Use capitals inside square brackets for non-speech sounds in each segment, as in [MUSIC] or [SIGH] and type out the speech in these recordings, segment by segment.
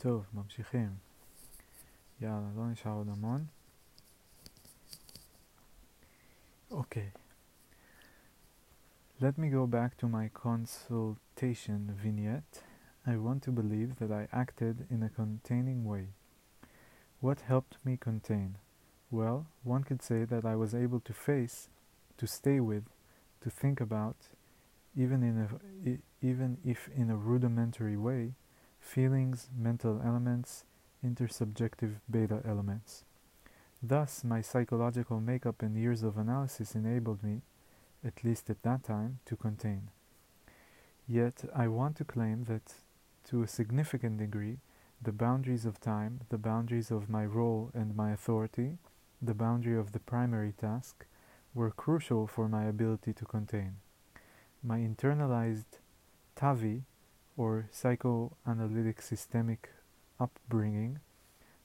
טוב, ממשיכים. יאללה, לא נשאר עוד המון. אוקיי. Let me go back to my consultation vignette. I want to believe that I acted in a containing way. What helped me contain? Well, one could say that I was able to face, to stay with, to think about, even, in a, even if in a rudimentary way, feelings, mental elements, intersubjective beta elements. Thus, my psychological makeup and years of analysis enabled me, at least at that time, to contain. Yet, I want to claim that, to a significant degree, the boundaries of time, the boundaries of my role and my authority, the boundary of the primary task, were crucial for my ability to contain. My internalized TAVI, or psychoanalytic systemic upbringing,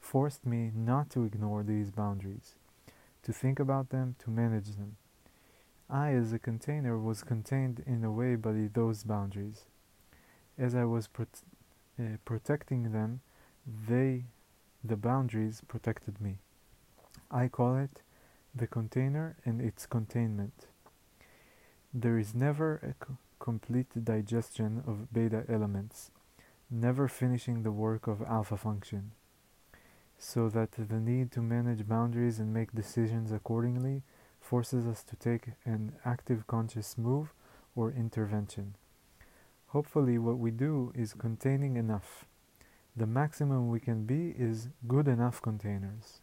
forced me not to ignore these boundaries, to think about them, to manage them. I, as a container, was contained in a way by those boundaries. As I was prot- uh, protecting them, they, the boundaries, protected me. I call it the container and its containment. There is never a co- complete digestion of beta elements, never finishing the work of alpha function, so that the need to manage boundaries and make decisions accordingly forces us to take an active conscious move or intervention. Hopefully, what we do is containing enough. The maximum we can be is good enough containers.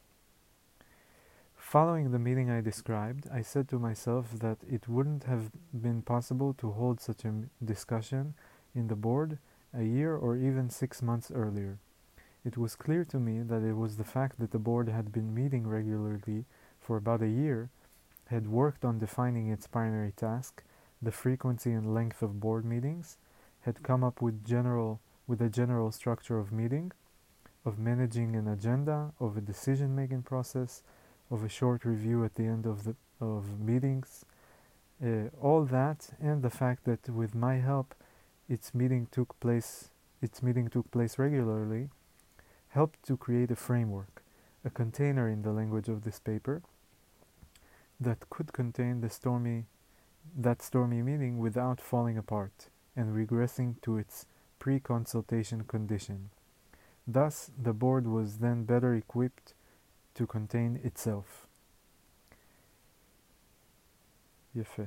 Following the meeting I described, I said to myself that it wouldn't have been possible to hold such a discussion in the board a year or even six months earlier. It was clear to me that it was the fact that the board had been meeting regularly for about a year, had worked on defining its primary task, the frequency and length of board meetings, had come up with general with a general structure of meeting, of managing an agenda, of a decision making process, of a short review at the end of the of meetings, uh, all that, and the fact that with my help, its meeting took place. Its meeting took place regularly, helped to create a framework, a container in the language of this paper, that could contain the stormy, that stormy meeting without falling apart and regressing to its pre-consultation condition. Thus, the board was then better equipped to contain itself. יפה.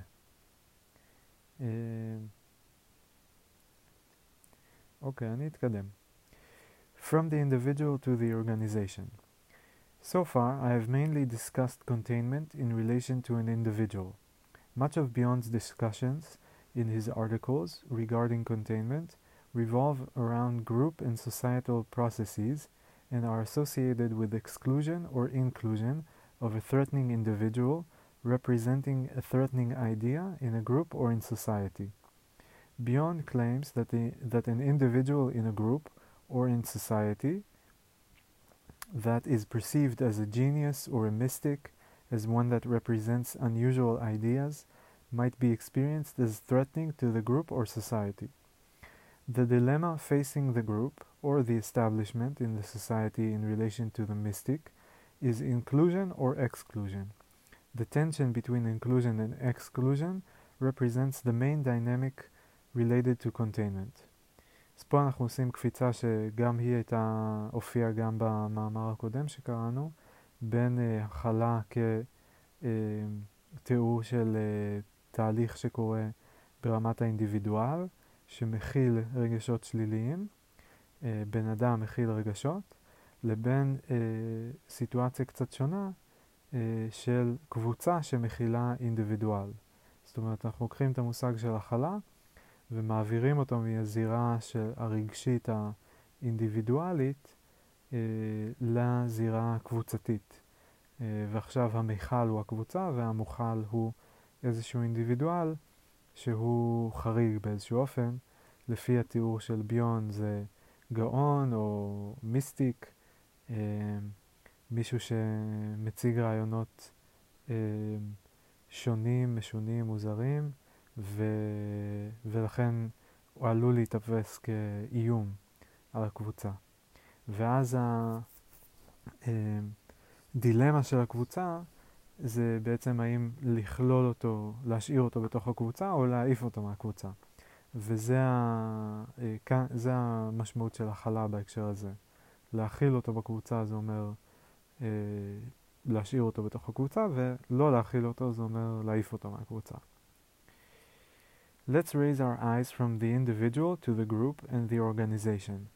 אוקיי, אני אתקדם. From the individual to the organization. So far, I have mainly discussed containment in relation to an individual. Much of Beyond's discussions in his articles regarding containment revolve around group and societal processes and are associated with exclusion or inclusion of a threatening individual representing a threatening idea in a group or in society. Beyond claims that, the, that an individual in a group or in society that is perceived as a genius or a mystic, as one that represents unusual ideas, might be experienced as threatening to the group or society. The dilemma facing the group or the establishment in the society in relation to the mystic is inclusion or exclusion. The tension between inclusion and exclusion represents the main dynamic related to containment. אז פה אנחנו עושים קפיצה שגם היא הייתה, הופיעה גם במאמר הקודם שקראנו, בין uh, הכלה כתיאור uh, של uh, תהליך שקורה ברמת האינדיבידואל, שמכיל רגשות שליליים, uh, בן אדם מכיל רגשות, לבין uh, סיטואציה קצת שונה uh, של קבוצה שמכילה אינדיבידואל. זאת אומרת, אנחנו לוקחים את המושג של הכלה, ומעבירים אותו מהזירה של הרגשית האינדיבידואלית אה, לזירה הקבוצתית. אה, ועכשיו המיכל הוא הקבוצה והמוכל הוא איזשהו אינדיבידואל שהוא חריג באיזשהו אופן. לפי התיאור של ביון זה גאון או מיסטיק, אה, מישהו שמציג רעיונות אה, שונים, משונים, מוזרים. ו... ולכן הוא עלול להתאבס כאיום על הקבוצה. ואז הדילמה של הקבוצה זה בעצם האם לכלול אותו, להשאיר אותו בתוך הקבוצה או להעיף אותו מהקבוצה. וזה ה... זה המשמעות של הכלה בהקשר הזה. להכיל אותו בקבוצה זה אומר אה, להשאיר אותו בתוך הקבוצה, ולא להכיל אותו זה אומר להעיף אותו מהקבוצה. Let's raise our eyes from the individual to the group and the organization.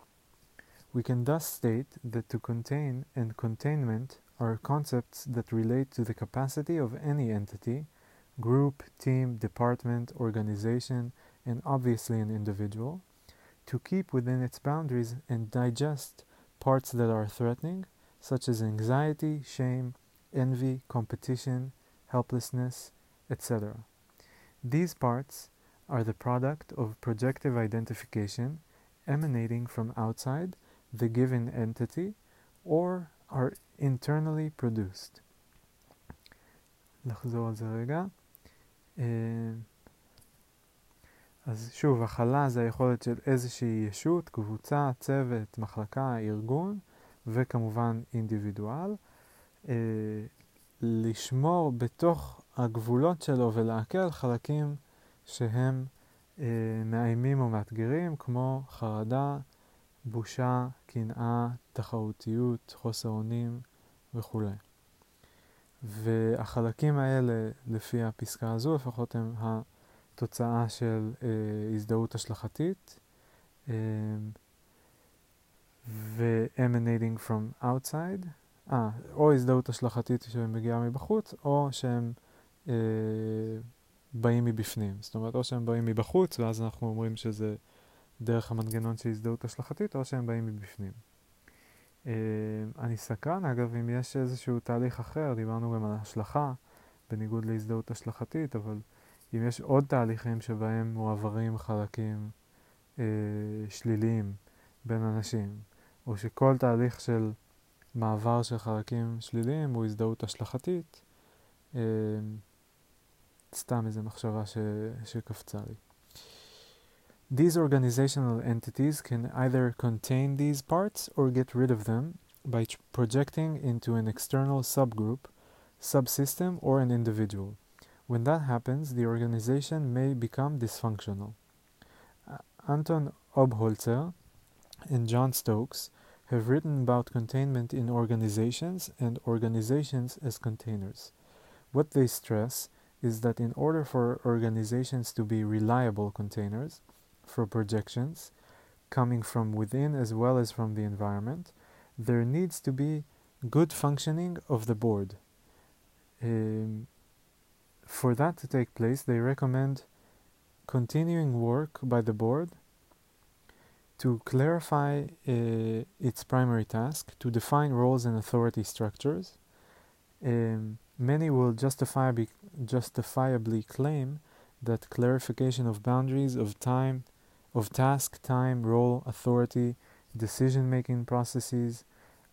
We can thus state that to contain and containment are concepts that relate to the capacity of any entity, group, team, department, organization, and obviously an individual, to keep within its boundaries and digest parts that are threatening, such as anxiety, shame, envy, competition, helplessness, etc. These parts are the product of projective identification emanating from outside the given entity or are internally produced. לחזור על זה רגע. אז שוב, הכלה זה היכולת של איזושהי ישות, קבוצה, צוות, מחלקה, ארגון, וכמובן אינדיבידואל, אה, לשמור בתוך הגבולות שלו ולעכל חלקים שהם אה, מאיימים או מאתגרים, כמו חרדה, בושה, קנאה, תחרותיות, חוסר אונים וכולי. והחלקים האלה, לפי הפסקה הזו לפחות, הם התוצאה של אה, הזדהות השלכתית ו-emanating from outside, אה, או הזדהות השלכתית שמגיעה מבחוץ, או שהם אה, באים מבפנים. זאת אומרת, או שהם באים מבחוץ, ואז אנחנו אומרים שזה דרך המנגנון של הזדהות השלכתית, או שהם באים מבפנים. Uh, אני סקרן, אגב, אם יש איזשהו תהליך אחר, דיברנו גם על השלכה, בניגוד להזדהות השלכתית, אבל אם יש עוד תהליכים שבהם מועברים חלקים uh, שליליים בין אנשים, או שכל תהליך של מעבר של חלקים שליליים הוא הזדהות השלכתית, uh, סתם איזו מחשבה ש, שקפצה לי. These organizational entities can either contain these parts or get rid of them by projecting into an external subgroup, subsystem, or an individual. When that happens, the organization may become dysfunctional. Uh, Anton Obholzer and John Stokes have written about containment in organizations and organizations as containers. What they stress is that in order for organizations to be reliable containers, for projections coming from within as well as from the environment, there needs to be good functioning of the board. Um, for that to take place, they recommend continuing work by the board to clarify uh, its primary task, to define roles and authority structures. Um, many will justifiably, justifiably claim that clarification of boundaries of time of task, time, role, authority, decision making processes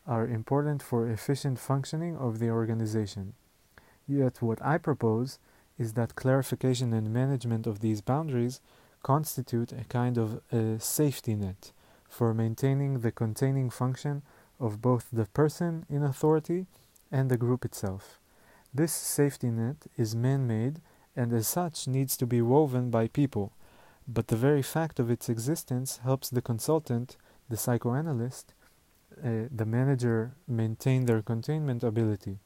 are important for efficient functioning of the organization. Yet, what I propose is that clarification and management of these boundaries constitute a kind of a safety net for maintaining the containing function of both the person in authority and the group itself. This safety net is man made and as such needs to be woven by people but the very fact of its existence helps the consultant, the psychoanalyst, uh, the manager maintain their containment ability,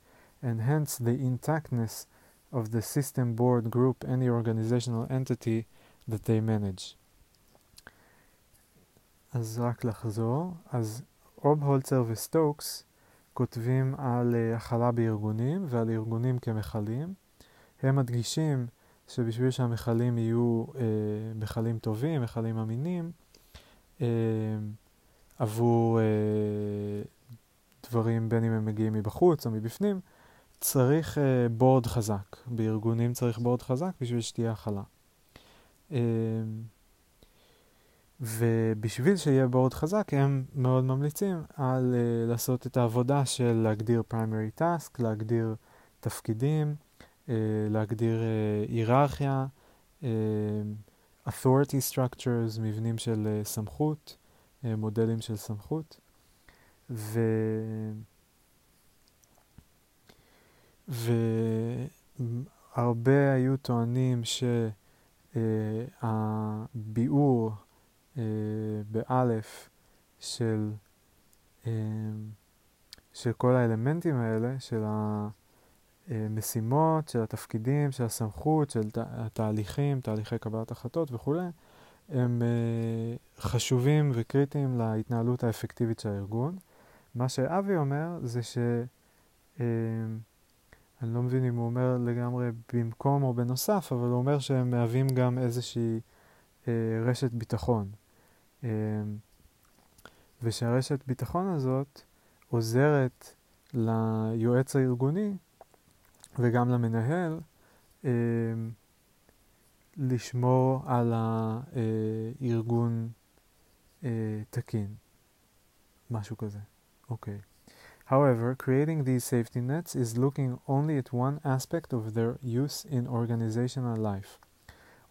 and hence the intactness of the system, board, group, any organizational entity that they manage. אז רק לחזור, אז רוב הולצר וסטוקס כותבים על הכלה בארגונים ועל ארגונים כמכלים. הם מדגישים שבשביל שהמכלים יהיו אה, מכלים טובים, מכלים אמינים, אה, עבור אה, דברים בין אם הם מגיעים מבחוץ או מבפנים, צריך אה, בורד חזק. בארגונים צריך בורד חזק בשביל שתהיה הכלה. אה, ובשביל שיהיה בורד חזק הם מאוד ממליצים על uh, לעשות את העבודה של להגדיר primary task, להגדיר תפקידים, אה, להגדיר אה, היררכיה, אה, authority structures, מבנים של סמכות, מודלים של סמכות. ו... והרבה היו טוענים שהביאור אה, באלף של, אה, של כל האלמנטים האלה, של המשימות, של התפקידים, של הסמכות, של התהליכים, תהליכי קבלת החלטות וכולי, הם אה, חשובים וקריטיים להתנהלות האפקטיבית של הארגון. מה שאבי אומר זה ש... אני לא מבין אם הוא אומר לגמרי במקום או בנוסף, אבל הוא אומר שהם מהווים גם איזושהי אה, רשת ביטחון. אה, ושהרשת ביטחון הזאת עוזרת ליועץ הארגוני וגם למנהל אה, לשמור על הארגון אה, תקין, משהו כזה. אוקיי. However, creating these safety nets is looking only at one aspect of their use in organizational life.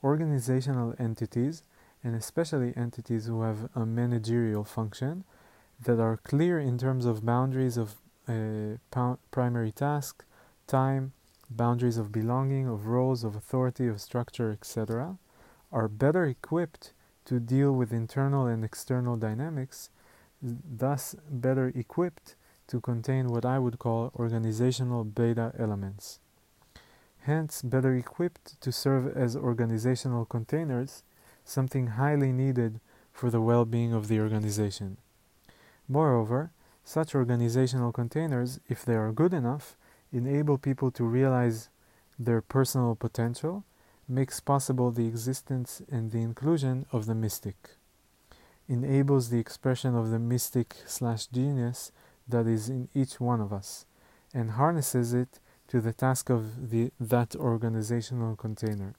Organizational entities, and especially entities who have a managerial function, that are clear in terms of boundaries of uh, primary task, time, boundaries of belonging, of roles, of authority, of structure, etc., are better equipped to deal with internal and external dynamics, thus better equipped to contain what I would call organizational beta elements. Hence, better equipped to serve as organizational containers, something highly needed for the well being of the organization. Moreover, such organizational containers, if they are good enough, enable people to realize their personal potential, makes possible the existence and the inclusion of the mystic, enables the expression of the mystic slash genius that is in each one of us and harnesses it to the task of the, that organizational container.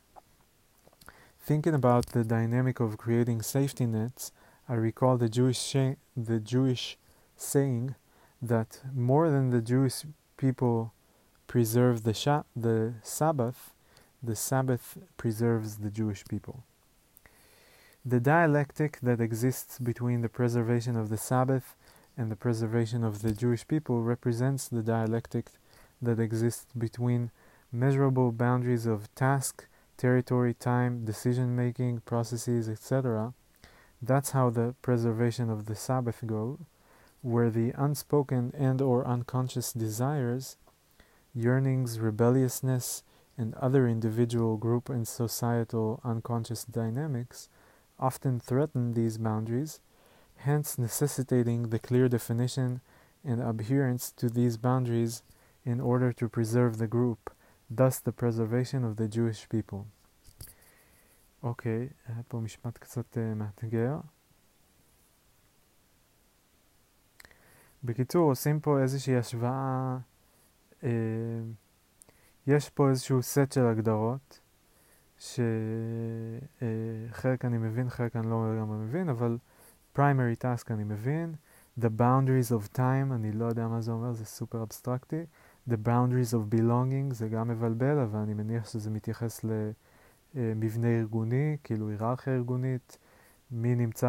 Thinking about the dynamic of creating safety nets, I recall the Jewish, the Jewish saying that more than the Jewish people preserve the, Sha- the Sabbath, the Sabbath preserves the Jewish people. The dialectic that exists between the preservation of the Sabbath and the preservation of the Jewish people represents the dialectic that exists between measurable boundaries of task, territory, time, decision making, processes, etc. That's how the preservation of the Sabbath goes, where the unspoken and or unconscious desires, yearnings, rebelliousness, and other individual group and societal unconscious dynamics often threaten these boundaries hence necessitating the clear definition and adherence to these boundaries in order to preserve the group, thus the preservation of the Jewish people. אוקיי, okay, היה פה משפט קצת uh, מאתגר. בקיצור, עושים פה איזושהי השוואה, uh, יש פה איזשהו סט של הגדרות, שחלק uh, אני מבין, חלק אני לא לגמרי מבין, אבל primary task אני מבין, the boundaries of time, אני לא יודע מה זה אומר, זה סופר אבסטרקטי, the boundaries of belonging, זה גם מבלבל, אבל אני מניח שזה מתייחס למבנה ארגוני, כאילו היררכיה ארגונית, מי נמצא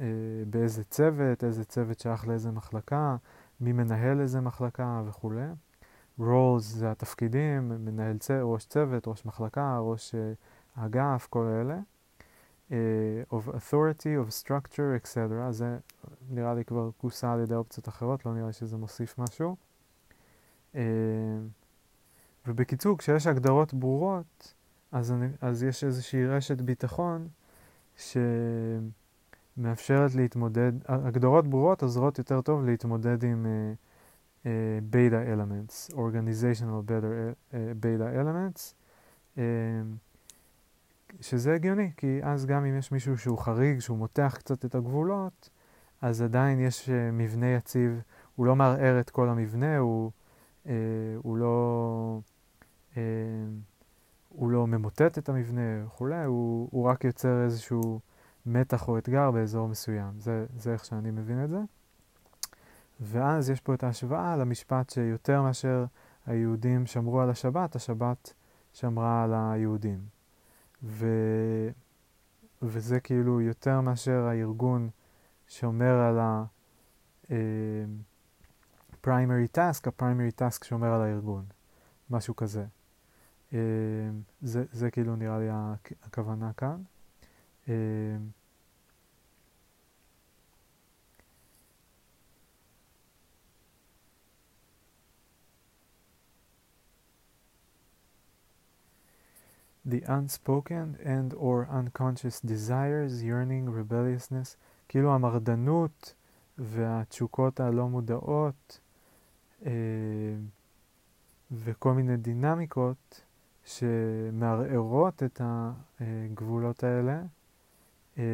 אה, באיזה צוות, איזה צוות שייך לאיזה מחלקה, מי מנהל איזה מחלקה וכולי. roles זה התפקידים, מנהל צוות, ראש צוות, ראש מחלקה, ראש אה, אגף, כל אלה. uh, of authority, of structure, etc. זה נראה לי כבר כוסה על ידי אופציות אחרות, לא נראה לי שזה מוסיף משהו. Uh, ובקיצור, כשיש הגדרות ברורות, אז, אני, אז יש איזושהי רשת ביטחון שמאפשרת להתמודד, הגדרות ברורות עוזרות יותר טוב להתמודד עם uh, uh, beta elements, organizational beta, uh, beta. Uh, שזה הגיוני, כי אז גם אם יש מישהו שהוא חריג, שהוא מותח קצת את הגבולות, אז עדיין יש uh, מבנה יציב, הוא לא מערער את כל המבנה, הוא, uh, הוא, לא, uh, הוא לא ממוטט את המבנה וכולי, הוא, הוא רק יוצר איזשהו מתח או אתגר באזור מסוים. זה, זה איך שאני מבין את זה. ואז יש פה את ההשוואה למשפט שיותר מאשר היהודים שמרו על השבת, השבת שמרה על היהודים. ו... וזה כאילו יותר מאשר הארגון שומר על primary task, ה-primary task שומר על הארגון, משהו כזה. זה, זה כאילו נראה לי הכוונה כאן. The unspoken and or unconscious desires, yearning, rebelliousness, כאילו המרדנות והתשוקות הלא מודעות אה, וכל מיני דינמיקות שמערערות את הגבולות האלה, אה,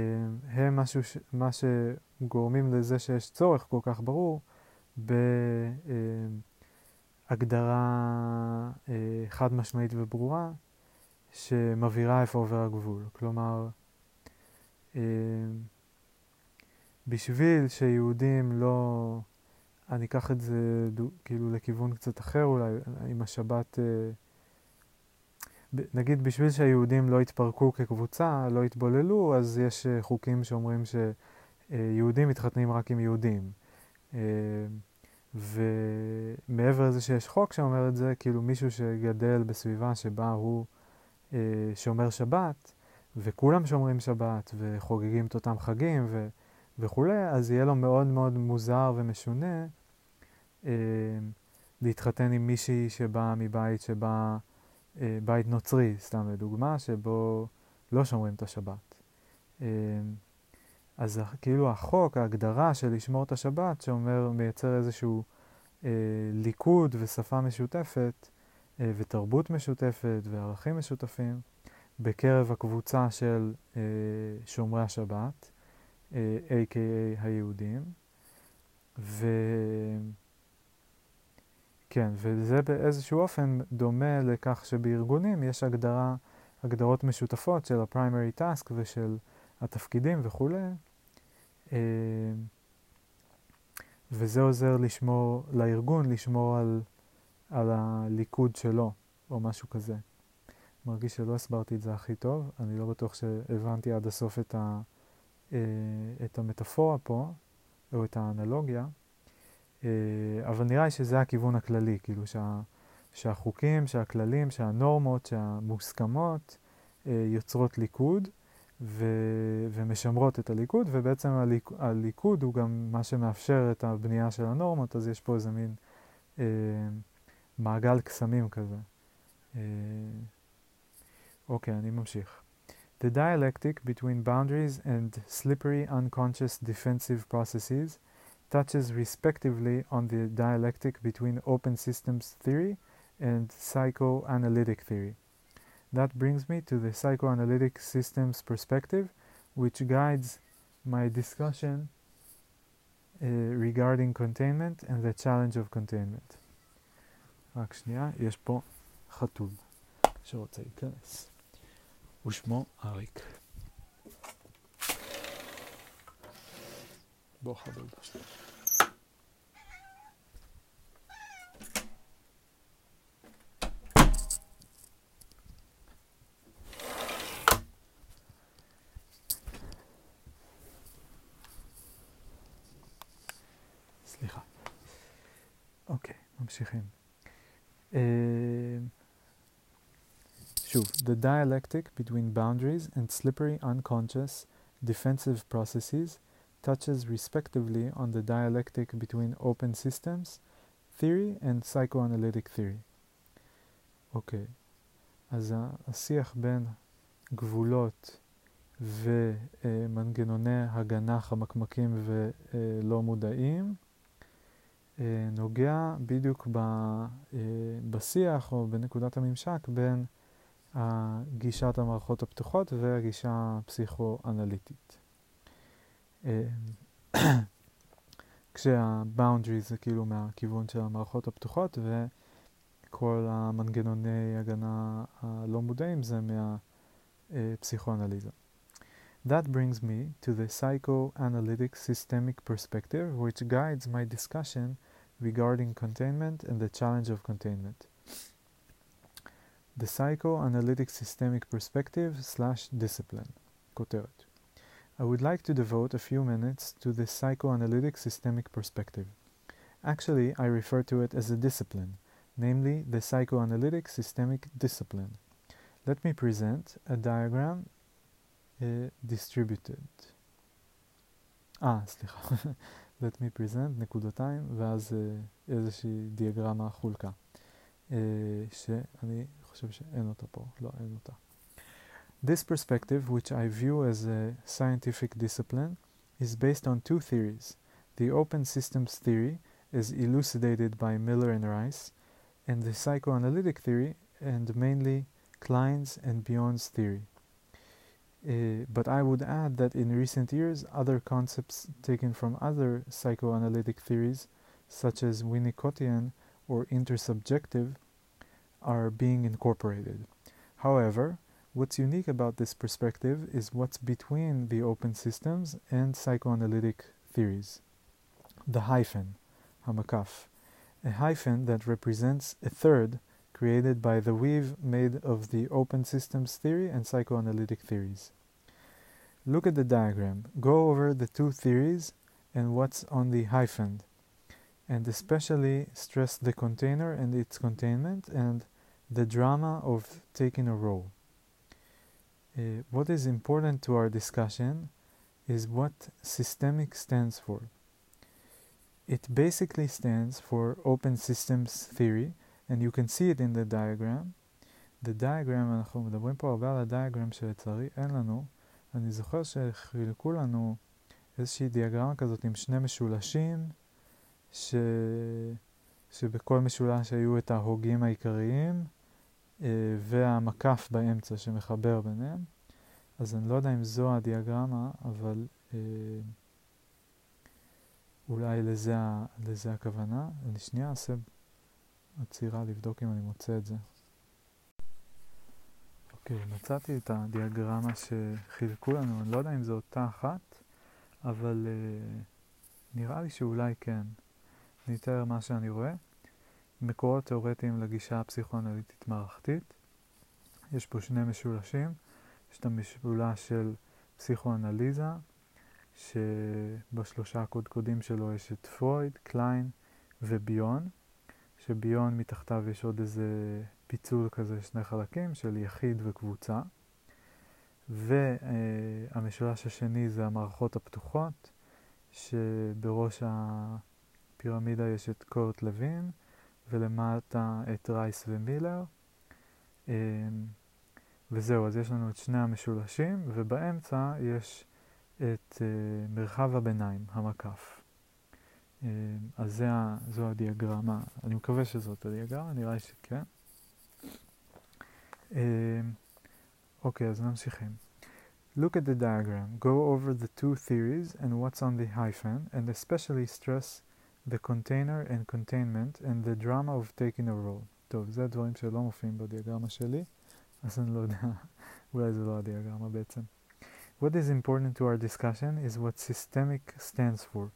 הם משהו ש, מה שגורמים לזה שיש צורך כל כך ברור בהגדרה אה, חד משמעית וברורה שמבהירה איפה עובר הגבול. כלומר, אה, בשביל שיהודים לא... אני אקח את זה כאילו לכיוון קצת אחר אולי, עם השבת... אה, נגיד בשביל שהיהודים לא יתפרקו כקבוצה, לא יתבוללו, אז יש אה, חוקים שאומרים שיהודים מתחתנים רק עם יהודים. ומעבר לזה שיש חוק שאומר את זה, כאילו מישהו שגדל בסביבה שבה הוא שומר שבת, וכולם שומרים שבת וחוגגים את אותם חגים ו, וכולי, אז יהיה לו מאוד מאוד מוזר ומשונה אה, להתחתן עם מישהי שבאה מבית שבא, אה, בית נוצרי, סתם לדוגמה, שבו לא שומרים את השבת. אה, אז כאילו החוק, ההגדרה של לשמור את השבת, שאומר, מייצר איזשהו אה, ליכוד ושפה משותפת, אה, ותרבות משותפת וערכים משותפים בקרב הקבוצה של אה, שומרי השבת, אה, a.k.a היהודים. ו... כן, וזה באיזשהו אופן דומה לכך שבארגונים יש הגדרה, הגדרות משותפות של ה-primary task ושל התפקידים וכולי, וזה עוזר לשמור, לארגון לשמור על על הליכוד שלו, או משהו כזה. מרגיש שלא הסברתי את זה הכי טוב, אני לא בטוח שהבנתי עד הסוף את, ה, אה, את המטאפורה פה, או את האנלוגיה, אה, אבל נראה לי שזה הכיוון הכללי, כאילו שה, שהחוקים, שהכללים, שהנורמות, שהמוסכמות אה, יוצרות ליכוד ו, ומשמרות את הליכוד, ובעצם הליק, הליכוד הוא גם מה שמאפשר את הבנייה של הנורמות, אז יש פה איזה מין... אה, מעגל קסמים כזה. אוקיי, אני ממשיך. The dialectic between boundaries and slippery unconscious defensive processes touches respectively on the dialectic between open systems theory and psychoanalytic theory. That brings me to the psychoanalytic systems perspective, which guides my discussion uh, regarding containment and the challenge of containment. רק שנייה, יש פה חתול שרוצה להיכנס. ושמו אריק. בוא חבוב. סליחה. אוקיי, ממשיכים. שוב, the dialectic between boundaries and slippery unconscious defensive processes touches respectively on the dialectic between open systems theory and psychoanalytic theory. אוקיי, okay. אז השיח בין גבולות ומנגנוני הגנה חמקמקים ולא מודעים אה, נוגע בדיוק ב, אה, בשיח או בנקודת הממשק בין גישת המערכות הפתוחות והגישה הפסיכואנליטית. אה, [CLEARS THROAT] כשה-boundaries זה כאילו מהכיוון של המערכות הפתוחות וכל המנגנוני הגנה הלא מודעים זה מהפסיכואנליזה. That brings me to the psychoanalytic systemic perspective which guides my discussion regarding containment and the challenge of containment. The psychoanalytic systemic perspective slash discipline. כותרת. I would like to devote a few minutes to the psychoanalytic systemic perspective. Actually, I refer to it as a discipline, namely the psychoanalytic systemic discipline. Let me present a diagram uh, distributed. אה, סליחה. [LAUGHS] Let me present נקודתיים ואז uh, איזושהי דיאגרמה חולקה. Uh, שאני חושב שאין אותה פה, לא, אין אותה. This perspective, which I view as a scientific discipline, is based on two theories. The open systems theory, as elucidated by Miller and Rice, and the psychoanalytic theory, and mainly Klein's and Beyond's theory. Uh, but I would add that in recent years, other concepts taken from other psychoanalytic theories, such as Winnicottian or intersubjective, are being incorporated. However, what's unique about this perspective is what's between the open systems and psychoanalytic theories. The hyphen, hamakaf, a hyphen that represents a third created by the weave made of the open systems theory and psychoanalytic theories. Look at the diagram. Go over the two theories and what's on the hyphen, and especially stress the container and its containment and the drama of taking a role. Uh, what is important to our discussion is what systemic stands for. It basically stands for open systems theory, and you can see it in the diagram. The diagram, אנחנו מדברים פה הרבה על הדיאגרם שלצערי אין לנו. אני זוכר שחילקו לנו איזושהי דיאגרמה כזאת עם שני משולשים, ש... שבכל משולש היו את ההוגים העיקריים, אה, והמקף באמצע שמחבר ביניהם. אז אני לא יודע אם זו הדיאגרמה, אבל אה, אולי לזה, לזה הכוונה. אני שנייה אעשה עצירה לבדוק אם אני מוצא את זה. אוקיי, מצאתי את הדיאגרמה שחילקו לנו, אני לא יודע אם זו אותה אחת, אבל אה, נראה לי שאולי כן. אני אתאר מה שאני רואה. מקורות תאורטיים לגישה הפסיכואנליטית מערכתית. יש פה שני משולשים. יש את המשולש של פסיכואנליזה, שבשלושה הקודקודים שלו יש את פרויד, קליין וביון, שביון מתחתיו יש עוד איזה פיצול כזה, שני חלקים של יחיד וקבוצה. והמשולש השני זה המערכות הפתוחות, שבראש הפירמידה יש את קורט לוין, ולמטה את רייס ומילר. אמ, וזהו, אז יש לנו את שני המשולשים, ובאמצע יש את uh, מרחב הביניים, המקף. Uh, אז זה, זו הדיאגרמה, אני מקווה שזאת הדיאגרמה, נראה לי שכן. אוקיי, uh, אז ממשיכים. Look at the diagram. Go over the two theories and what's on the hyphen, and especially stress the container and containment and the drama of taking a role. טוב, זה דברים שלא מופיעים בדיאגרמה שלי, אז אני לא יודע, [LAUGHS] אולי זה לא הדיאגרמה בעצם. What is important to our discussion is what systemic stands for.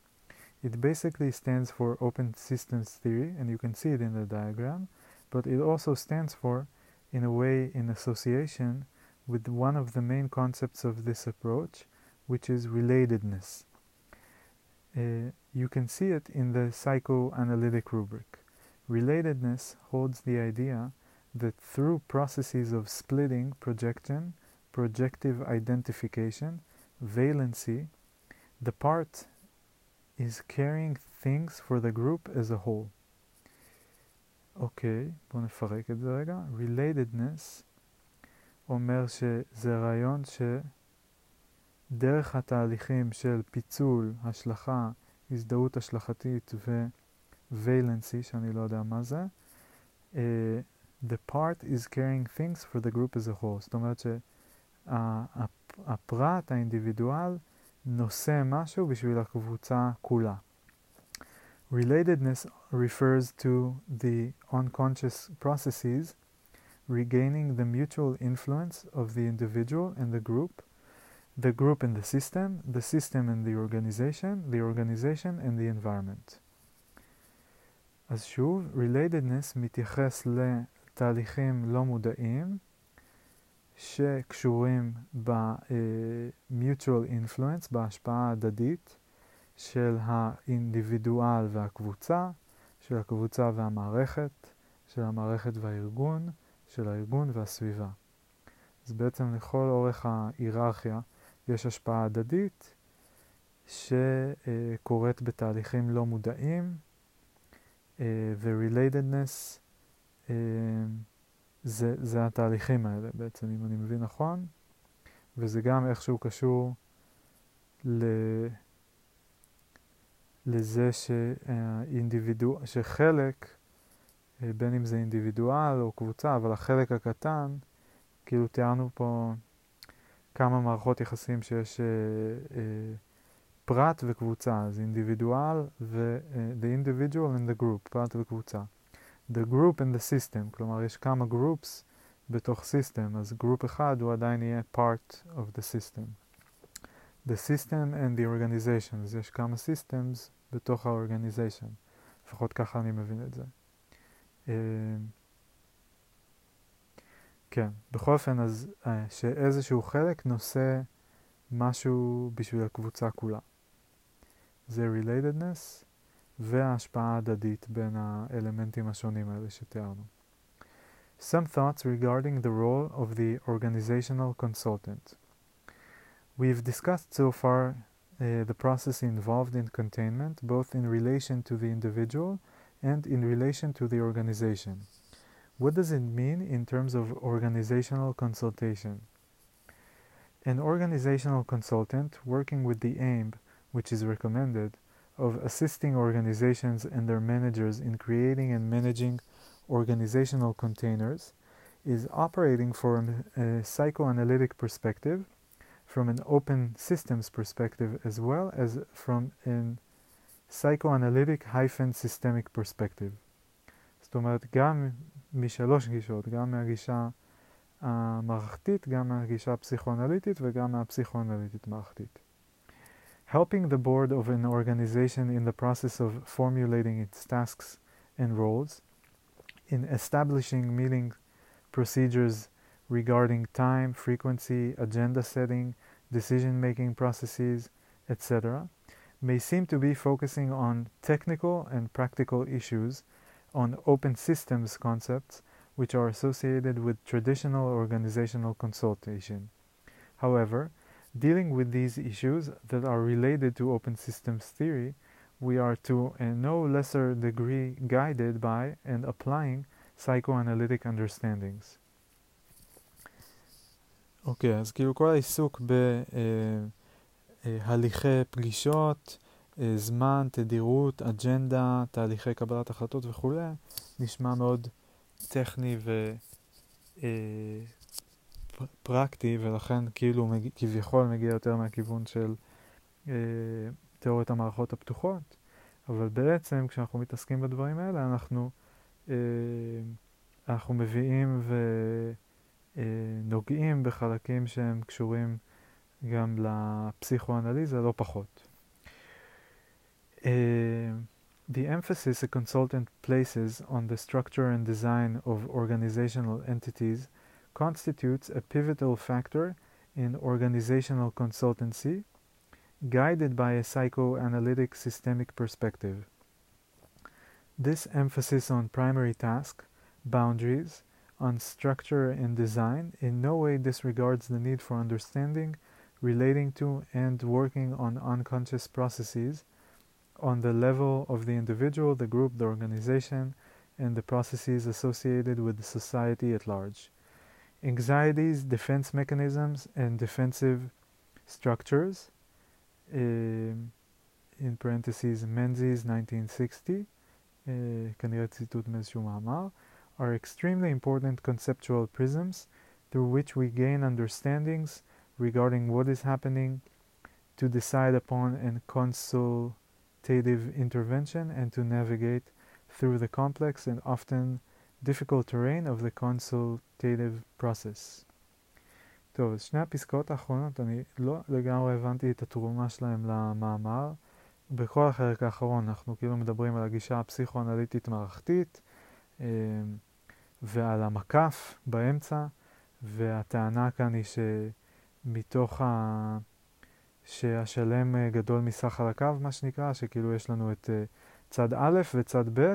It basically stands for open systems theory, and you can see it in the diagram, but it also stands for, in a way, in association with one of the main concepts of this approach, which is relatedness. Uh, you can see it in the psychoanalytic rubric. Relatedness holds the idea that through processes of splitting, projection, projective identification, valency, the part is carrying things for the group as a whole. אוקיי, okay, בואו נפרק את זה רגע. Relatedness אומר שזה רעיון שדרך התהליכים של פיצול, השלכה, הזדהות השלכתית ו-valency, שאני לא יודע מה זה, uh, the part is carrying things for the group as a whole. זאת אומרת שהפרט, האינדיבידואל, נושא משהו בשביל הקבוצה כולה. Relatedness refers to the unconscious processes regaining the mutual influence of the individual and the group, the group and the system, the system and the organization, the organization and the environment. אז שוב, relatedness מתייחס ל... תהליכים לא מודעים שקשורים ב-mutual influence, בהשפעה ההדדית של האינדיבידואל והקבוצה, של הקבוצה והמערכת, של המערכת והארגון, של הארגון והסביבה. אז בעצם לכל אורך ההיררכיה יש השפעה הדדית שקורית בתהליכים לא מודעים, ו-relatedness זה, זה התהליכים האלה בעצם, אם אני מבין נכון, וזה גם איכשהו קשור ל... לזה שאינדיבידוא... שחלק, בין אם זה אינדיבידואל או קבוצה, אבל החלק הקטן, כאילו תיארנו פה כמה מערכות יחסים שיש אה, אה, פרט וקבוצה, אז אינדיבידואל ו... Uh, the individual and the group, פרט וקבוצה. The group and the system, כלומר יש כמה groups בתוך system, אז group אחד הוא עדיין יהיה part of the system. The system and the organization, אז יש כמה systems בתוך ה-organization, לפחות ככה אני מבין את זה. Uh, כן, בכל אופן, אז uh, שאיזשהו חלק נושא משהו בשביל הקבוצה כולה. זה relatedness וההשפעה ההדדית בין האלמנטים השונים האלה שתיארנו. Some thoughts regarding the role of the organizational consultant. We've discussed so far uh, the process involved in containment, both in relation to the individual and in relation to the organization. What does it mean in terms of organizational consultation? An organizational consultant working with the aim, which is recommended, of assisting organizations and their managers in creating and managing organizational containers is operating from a psychoanalytic perspective, from an open systems perspective, as well as from an psychoanalytic hyphen systemic perspective. זאת אומרת, גם משלוש גישות, גם מהגישה המערכתית, גם מהגישה הפסיכואנליטית וגם מהפסיכואנליטית מערכתית. helping the board of an organization in the process of formulating its tasks and roles, in establishing meeting procedures regarding time, frequency, agenda setting, decision making processes, etc., may seem to be focusing on technical and practical issues, on open systems concepts which are associated with traditional organizational consultation. However, Dealing with these issues that are related to open systems theory, we are to a no lesser degree guided by and applying psychoanalytic understandings. אוקיי, okay, אז כאילו כל העיסוק בהליכי פגישות, זמן, תדירות, אג'נדה, תהליכי קבלת החלטות וכולי, נשמע מאוד טכני ו... פרקטי, ולכן כאילו. כביכול מגיע יותר מהכיוון של אה, תיאוריית המערכות הפתוחות, אבל בעצם כשאנחנו מתעסקים בדברים האלה, אנחנו, אה, אנחנו מביאים ונוגעים אה, בחלקים שהם קשורים גם לפסיכואנליזה, לא פחות. Uh, the emphasis a consultant places on the structure and design of organizational entities constitutes a pivotal factor in organizational consultancy, guided by a psychoanalytic systemic perspective. This emphasis on primary task, boundaries, on structure and design in no way disregards the need for understanding, relating to, and working on unconscious processes on the level of the individual, the group, the organization, and the processes associated with the society at large anxieties, defense mechanisms, and defensive structures. Um, in parentheses, Menzies 1960, כנראה ציטוט מאיזשהו מאמר, are extremely important conceptual prisms through which we gain understandings regarding what is happening to decide upon a consultative intervention and to navigate through the complex and often difficult terrain of the consultative process. טוב, אז שני הפסקאות האחרונות, אני לא לגמרי הבנתי את התרומה שלהם למאמר. בכל החלק האחרון אנחנו כאילו מדברים על הגישה הפסיכואנליטית מערכתית אה, ועל המקף באמצע, והטענה כאן היא שמתוך ה... שהשלם אה, גדול מסך חלקיו, מה שנקרא, שכאילו יש לנו את אה, צד א' וצד ב',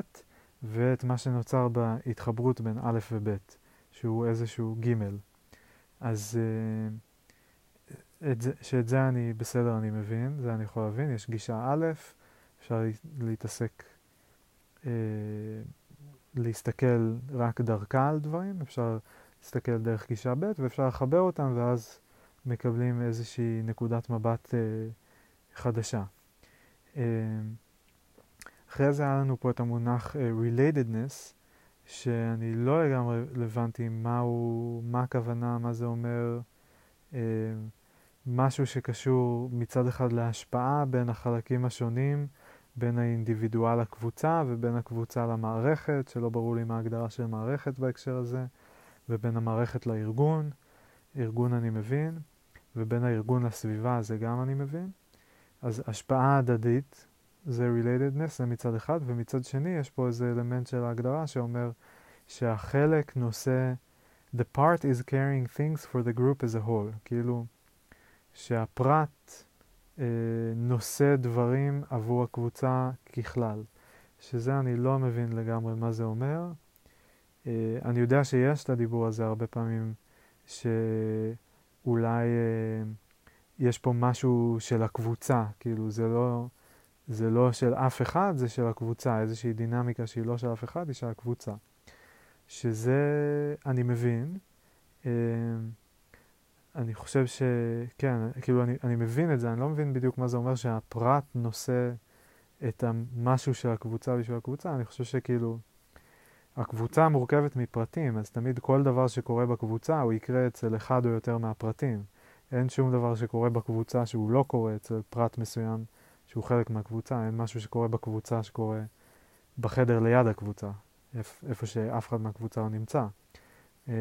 ואת מה שנוצר בהתחברות בין א' וב', שהוא איזשהו ג'. אז את זה, שאת זה אני בסדר, אני מבין, זה אני יכול להבין, יש גישה א', אפשר להתעסק, אה, להסתכל רק דרכה על דברים, אפשר להסתכל דרך גישה ב' ואפשר לחבר אותם ואז מקבלים איזושהי נקודת מבט אה, חדשה. אה, אחרי זה היה לנו פה את המונח אה, relatedness, שאני לא לגמרי הבנתי מהו, מה הכוונה, מה זה אומר, אה, משהו שקשור מצד אחד להשפעה בין החלקים השונים, בין האינדיבידואל לקבוצה ובין הקבוצה למערכת, שלא ברור לי מה ההגדרה של מערכת בהקשר הזה, ובין המערכת לארגון, ארגון אני מבין, ובין הארגון לסביבה זה גם אני מבין. אז השפעה הדדית זה relatedness, זה מצד אחד, ומצד שני יש פה איזה אלמנט של ההגדרה שאומר שהחלק נושא the part is carrying things for the group as a whole, כאילו שהפרט אה, נושא דברים עבור הקבוצה ככלל, שזה אני לא מבין לגמרי מה זה אומר. אה, אני יודע שיש את הדיבור הזה הרבה פעמים, שאולי אה, יש פה משהו של הקבוצה, כאילו זה לא, זה לא של אף אחד, זה של הקבוצה, איזושהי דינמיקה שהיא לא של אף אחד, היא של הקבוצה. שזה אני מבין. אה, אני חושב שכן, כאילו אני, אני מבין את זה, אני לא מבין בדיוק מה זה אומר שהפרט נושא את המשהו של הקבוצה בשביל הקבוצה, אני חושב שכאילו הקבוצה מורכבת מפרטים, אז תמיד כל דבר שקורה בקבוצה הוא יקרה אצל אחד או יותר מהפרטים. אין שום דבר שקורה בקבוצה שהוא לא קורה אצל פרט מסוים שהוא חלק מהקבוצה, אין משהו שקורה בקבוצה שקורה בחדר ליד הקבוצה, איפה שאף אחד מהקבוצה לא נמצא. אה,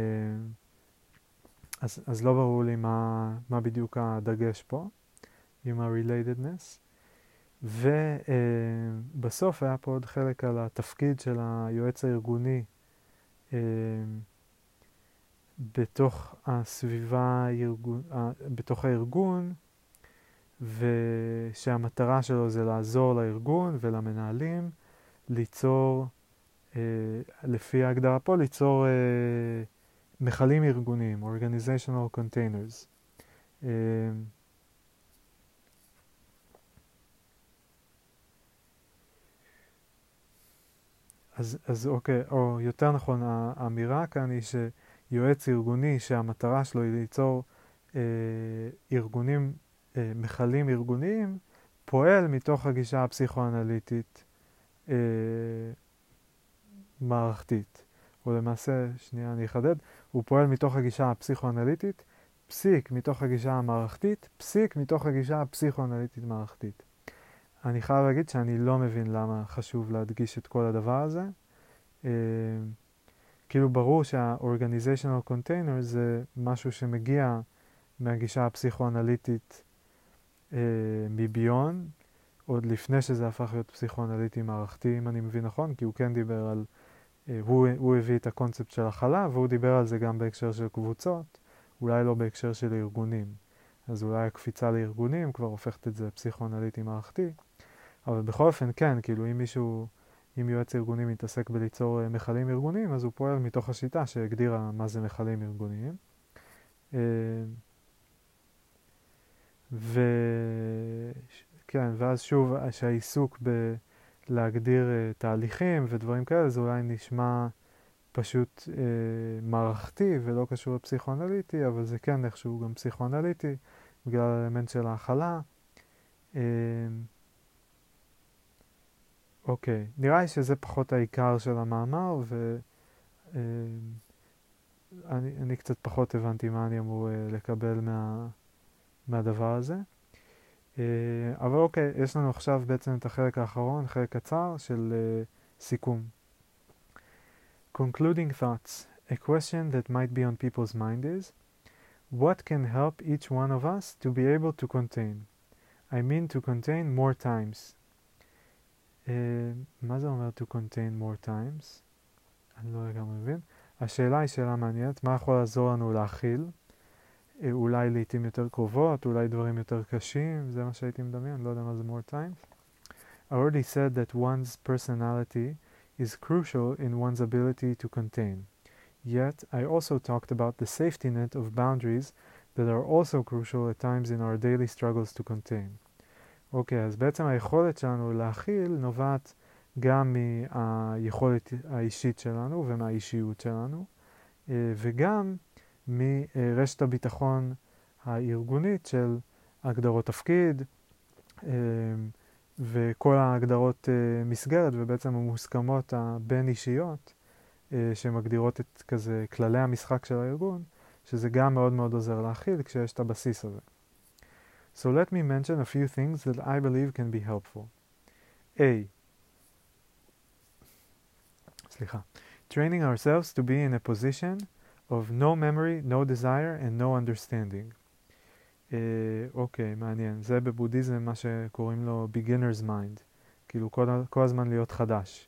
אז, אז לא ברור לי מה, מה בדיוק הדגש פה עם ה-relatedness. ובסוף uh, היה פה עוד חלק על התפקיד של היועץ הארגוני uh, בתוך הסביבה, הארגון, בתוך הארגון, ושהמטרה שלו זה לעזור לארגון ולמנהלים ליצור, uh, לפי ההגדרה פה, ליצור uh, מכלים ארגוניים, Organizational Containers. אמ, אז, אז אוקיי, או יותר נכון, האמירה כאן היא שיועץ ארגוני שהמטרה שלו היא ליצור אה, ארגונים, אה, מכלים ארגוניים, פועל מתוך הגישה הפסיכואנליטית אה, מערכתית. או למעשה, שנייה אני אחדד, הוא פועל מתוך הגישה הפסיכואנליטית, פסיק מתוך הגישה המערכתית, פסיק מתוך הגישה הפסיכואנליטית מערכתית. אני חייב להגיד שאני לא מבין למה חשוב להדגיש את כל הדבר הזה. Uh, כאילו ברור שה-organizational container זה משהו שמגיע מהגישה הפסיכואנליטית uh, מביון, עוד לפני שזה הפך להיות פסיכואנליטי מערכתי, אם אני מבין נכון, כי הוא כן דיבר על אה, הוא, הוא הביא את הקונספט של הכלה, והוא דיבר על זה גם בהקשר של קבוצות, אולי לא בהקשר של ארגונים. אז אולי הקפיצה לארגונים כבר הופכת את זה פסיכואנליטי מערכתי, אבל בכל אופן כן, כאילו אם מישהו, אם יועץ ארגוני מתעסק בליצור אה, מכלים ארגוניים, אז הוא פועל מתוך השיטה שהגדירה מה זה מכלים ארגוניים. וכן, ואז שוב, שהעיסוק ב... להגדיר uh, תהליכים ודברים כאלה, זה אולי נשמע פשוט uh, מערכתי ולא קשור לפסיכואנליטי, אבל זה כן איכשהו גם פסיכואנליטי, בגלל האלמנט של ההכלה. Uh, אוקיי, נראה לי שזה פחות העיקר של המאמר, ואני uh, קצת פחות הבנתי מה אני אמור uh, לקבל מה, מהדבר הזה. אה, אבל אוקיי, יש לנו עכשיו בעצם את החלק האחרון, חלק קצר של uh, סיכום. Concluding thoughts. A question that might be on people's mind is, what can help each one of us to be able to contain? I mean to contain more times. Uh, מה זה אומר to contain more times? אני לא לגמרי מבין. השאלה היא שאלה מעניינת, מה יכול לעזור לנו להכיל? אה, אולי לעיתים יותר קרובות, אולי דברים יותר קשים, זה מה שהייתי מדמיין, לא יודע מה זה more time. I already said that one's personality is crucial in one's ability to contain. Yet, I also talked about the safety net of boundaries that are also crucial at times in our daily struggles to contain. אוקיי, okay, אז בעצם היכולת שלנו להכיל נובעת גם מהיכולת האישית שלנו ומהאישיות שלנו, וגם מרשת הביטחון הארגונית של הגדרות תפקיד וכל ההגדרות מסגרת ובעצם המוסכמות הבין-אישיות שמגדירות את כזה כללי המשחק של הארגון, שזה גם מאוד מאוד עוזר להכיל כשיש את הבסיס הזה. So let me mention a few things that I believe can be helpful. A. סליחה. Training ourselves to be in a position of no memory, no desire and no understanding. אוקיי, uh, okay, מעניין. זה בבודהיזם מה שקוראים לו beginner's mind. כאילו כל, כל הזמן להיות חדש.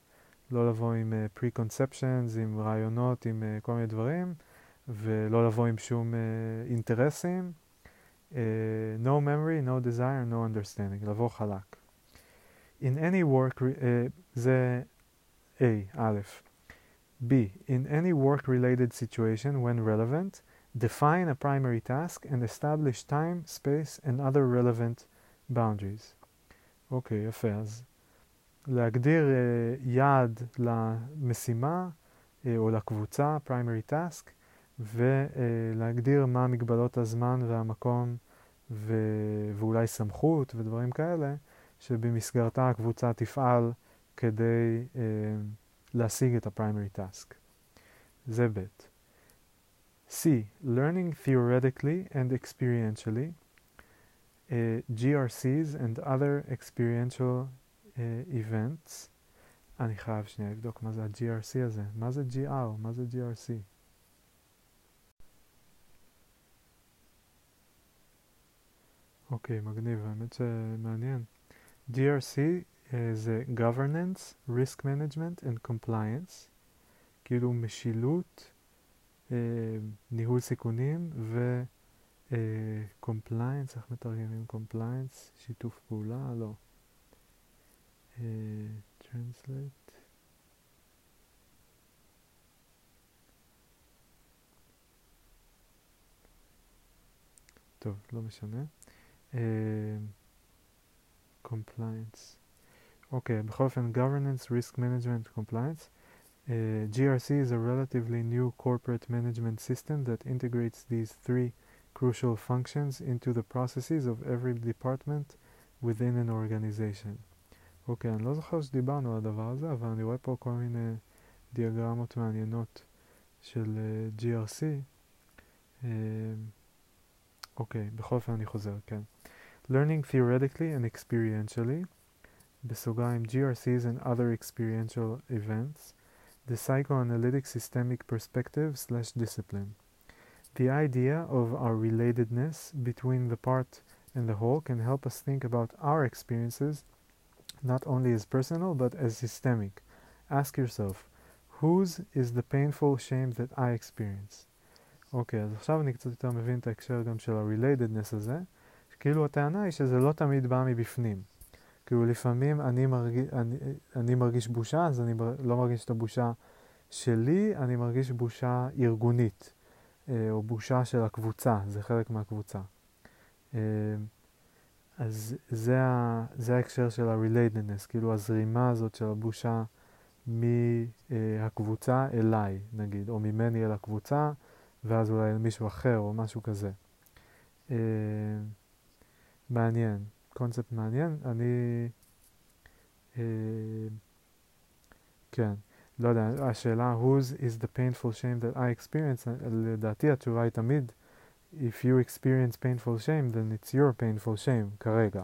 לא לבוא עם uh, preconceptions, עם רעיונות, עם uh, כל מיני דברים, ולא לבוא עם שום uh, אינטרסים. Uh, no memory, no desire, no understanding. לבוא חלק. In any work, uh, זה A, א', B. In any work-related situation, when relevant, define a primary task and establish time, space and other relevant boundaries. אוקיי, okay, יפה. אז להגדיר uh, יעד למשימה uh, או לקבוצה, primary task, ולהגדיר uh, מה מגבלות הזמן והמקום ו- ואולי סמכות ודברים כאלה, שבמסגרתה הקבוצה תפעל כדי uh, להשיג את ה-primary task. זה ב'. C. Learning theoretically and experientially, uh, GRCs and other experiential uh, events. אני חייב שנייה לבדוק מה זה ה-GRC הזה. מה זה GR? מה זה GRC? אוקיי, מגניב, האמת שמעניין. GRC זה governance, risk management and compliance, כאילו משילות, אה, ניהול סיכונים ו... uh, compliance, איך מתרגמים compliance? שיתוף פעולה? לא. Uh, translate. טוב, לא משנה. Uh. אוקיי, okay, בכל אופן, governance, risk management, compliance. Uh, GRC is a relatively new corporate management system that integrates these three crucial functions into the processes of every department within an organization. אוקיי, okay, אני לא זוכר שדיברנו על הדבר הזה, אבל אני רואה פה כל מיני דיאגרמות מעניינות של uh, GRC. אוקיי, uh, okay, בכל אופן אני חוזר, כן. Learning theoretically and experientially. בסוגריים GRCs and other experiential events, the psychoanalytic systemic perspective slash discipline. The idea of our relatedness between the part and the whole can help us think about our experiences not only as personal but as systemic. Ask yourself, whose is the painful shame that I experience? אוקיי, okay, אז עכשיו אני קצת יותר מבין את ההקשר גם של ה-relatedness הזה, כאילו הטענה היא שזה לא תמיד בא מבפנים. כאילו לפעמים אני מרגיש, אני, אני מרגיש בושה, אז אני לא מרגיש את הבושה שלי, אני מרגיש בושה ארגונית, אה, או בושה של הקבוצה, זה חלק מהקבוצה. אה, אז זה, ה, זה ההקשר של ה-relatedness, כאילו הזרימה הזאת של הבושה מהקבוצה אליי, נגיד, או ממני אל הקבוצה, ואז אולי אל מישהו אחר, או משהו כזה. אה, מעניין. קונספט מעניין. אני... אה, כן, לא יודע, השאלה whose is the painful shame that I experience, לדעתי התשובה היא תמיד if you experience painful shame then it's your painful shame כרגע.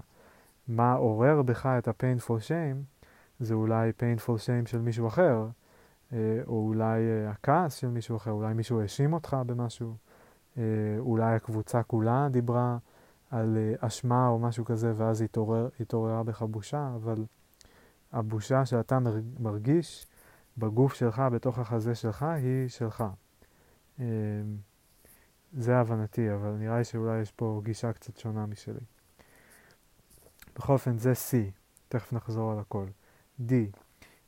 מה עורר בך את ה-painful shame זה אולי painful shame של מישהו אחר, אה, או אולי אה, הכעס של מישהו אחר, אולי מישהו האשים אותך במשהו, אולי הקבוצה כולה דיברה על uh, אשמה או משהו כזה, ואז התעורר, התעוררה בך בושה, אבל הבושה שאתה מרגיש בגוף שלך, בתוך החזה שלך, היא שלך. אמ, זה הבנתי, אבל נראה לי שאולי יש פה גישה קצת שונה משלי. בכל אופן, זה C, תכף נחזור על הכל. D.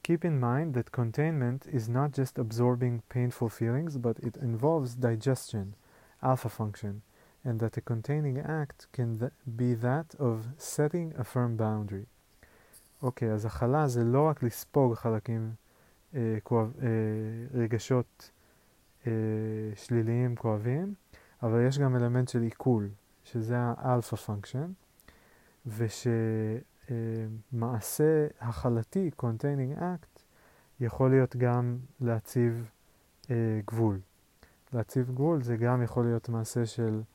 Keep in mind that containment is not just absorbing painful feelings, but it involves digestion, alpha function, and that a containing act can th- be that of setting a firm boundary. אוקיי, okay, אז הכלה זה לא רק לספוג חלקים, אה, כואב, אה, רגשות אה, שליליים כואבים, אבל יש גם אלמנט של עיכול, שזה ה alpha function, ושמעשה הכלתי, containing act, יכול להיות גם להציב אה, גבול. להציב גבול זה גם יכול להיות מעשה של, אה,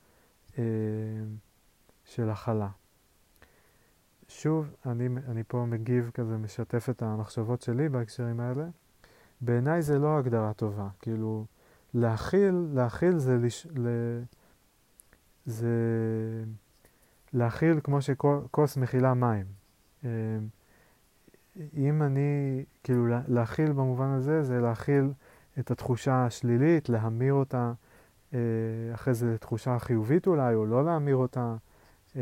של הכלה. שוב, אני, אני פה מגיב כזה, משתף את המחשבות שלי בהקשרים האלה. בעיניי זה לא הגדרה טובה. כאילו, להכיל, להכיל זה, לש, ל, זה להכיל כמו שכוס מכילה מים. אמ, אם אני, כאילו להכיל במובן הזה, זה להכיל את התחושה השלילית, להמיר אותה אה, אחרי זה לתחושה חיובית אולי, או לא להמיר אותה. אמ,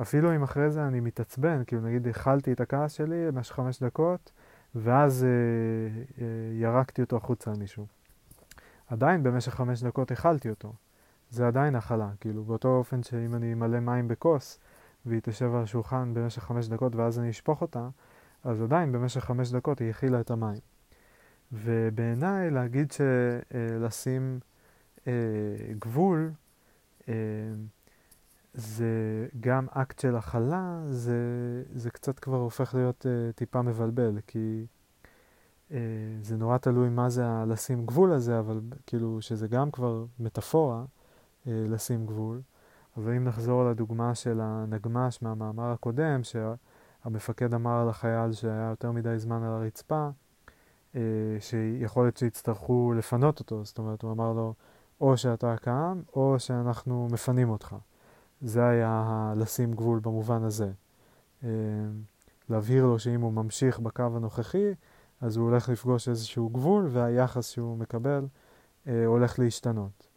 אפילו אם אחרי זה אני מתעצבן, כאילו נגיד הכלתי את הכעס שלי במשך חמש דקות, ואז אה, אה, ירקתי אותו החוצה על מישהו. עדיין במשך חמש דקות הכלתי אותו. זה עדיין הכלה, כאילו באותו אופן שאם אני אמלא מים בכוס והיא תשב על השולחן במשך חמש דקות ואז אני אשפוך אותה, אז עדיין במשך חמש דקות היא הכילה את המים. ובעיניי להגיד שלשים אה, אה, גבול אה, זה גם אקט של הכלה, זה, זה קצת כבר הופך להיות אה, טיפה מבלבל, כי אה, זה נורא תלוי מה זה לשים גבול הזה, אבל כאילו שזה גם כבר מטאפורה, אה, לשים גבול. אבל אם נחזור לדוגמה של הנגמש מהמאמר הקודם, שהמפקד אמר על החייל שהיה יותר מדי זמן על הרצפה, אה, שיכול להיות שיצטרכו לפנות אותו, זאת אומרת, הוא אמר לו, או שאתה קם, או שאנחנו מפנים אותך. זה היה לשים גבול במובן הזה. אה, להבהיר לו שאם הוא ממשיך בקו הנוכחי, אז הוא הולך לפגוש איזשהו גבול, והיחס שהוא מקבל אה, הולך להשתנות.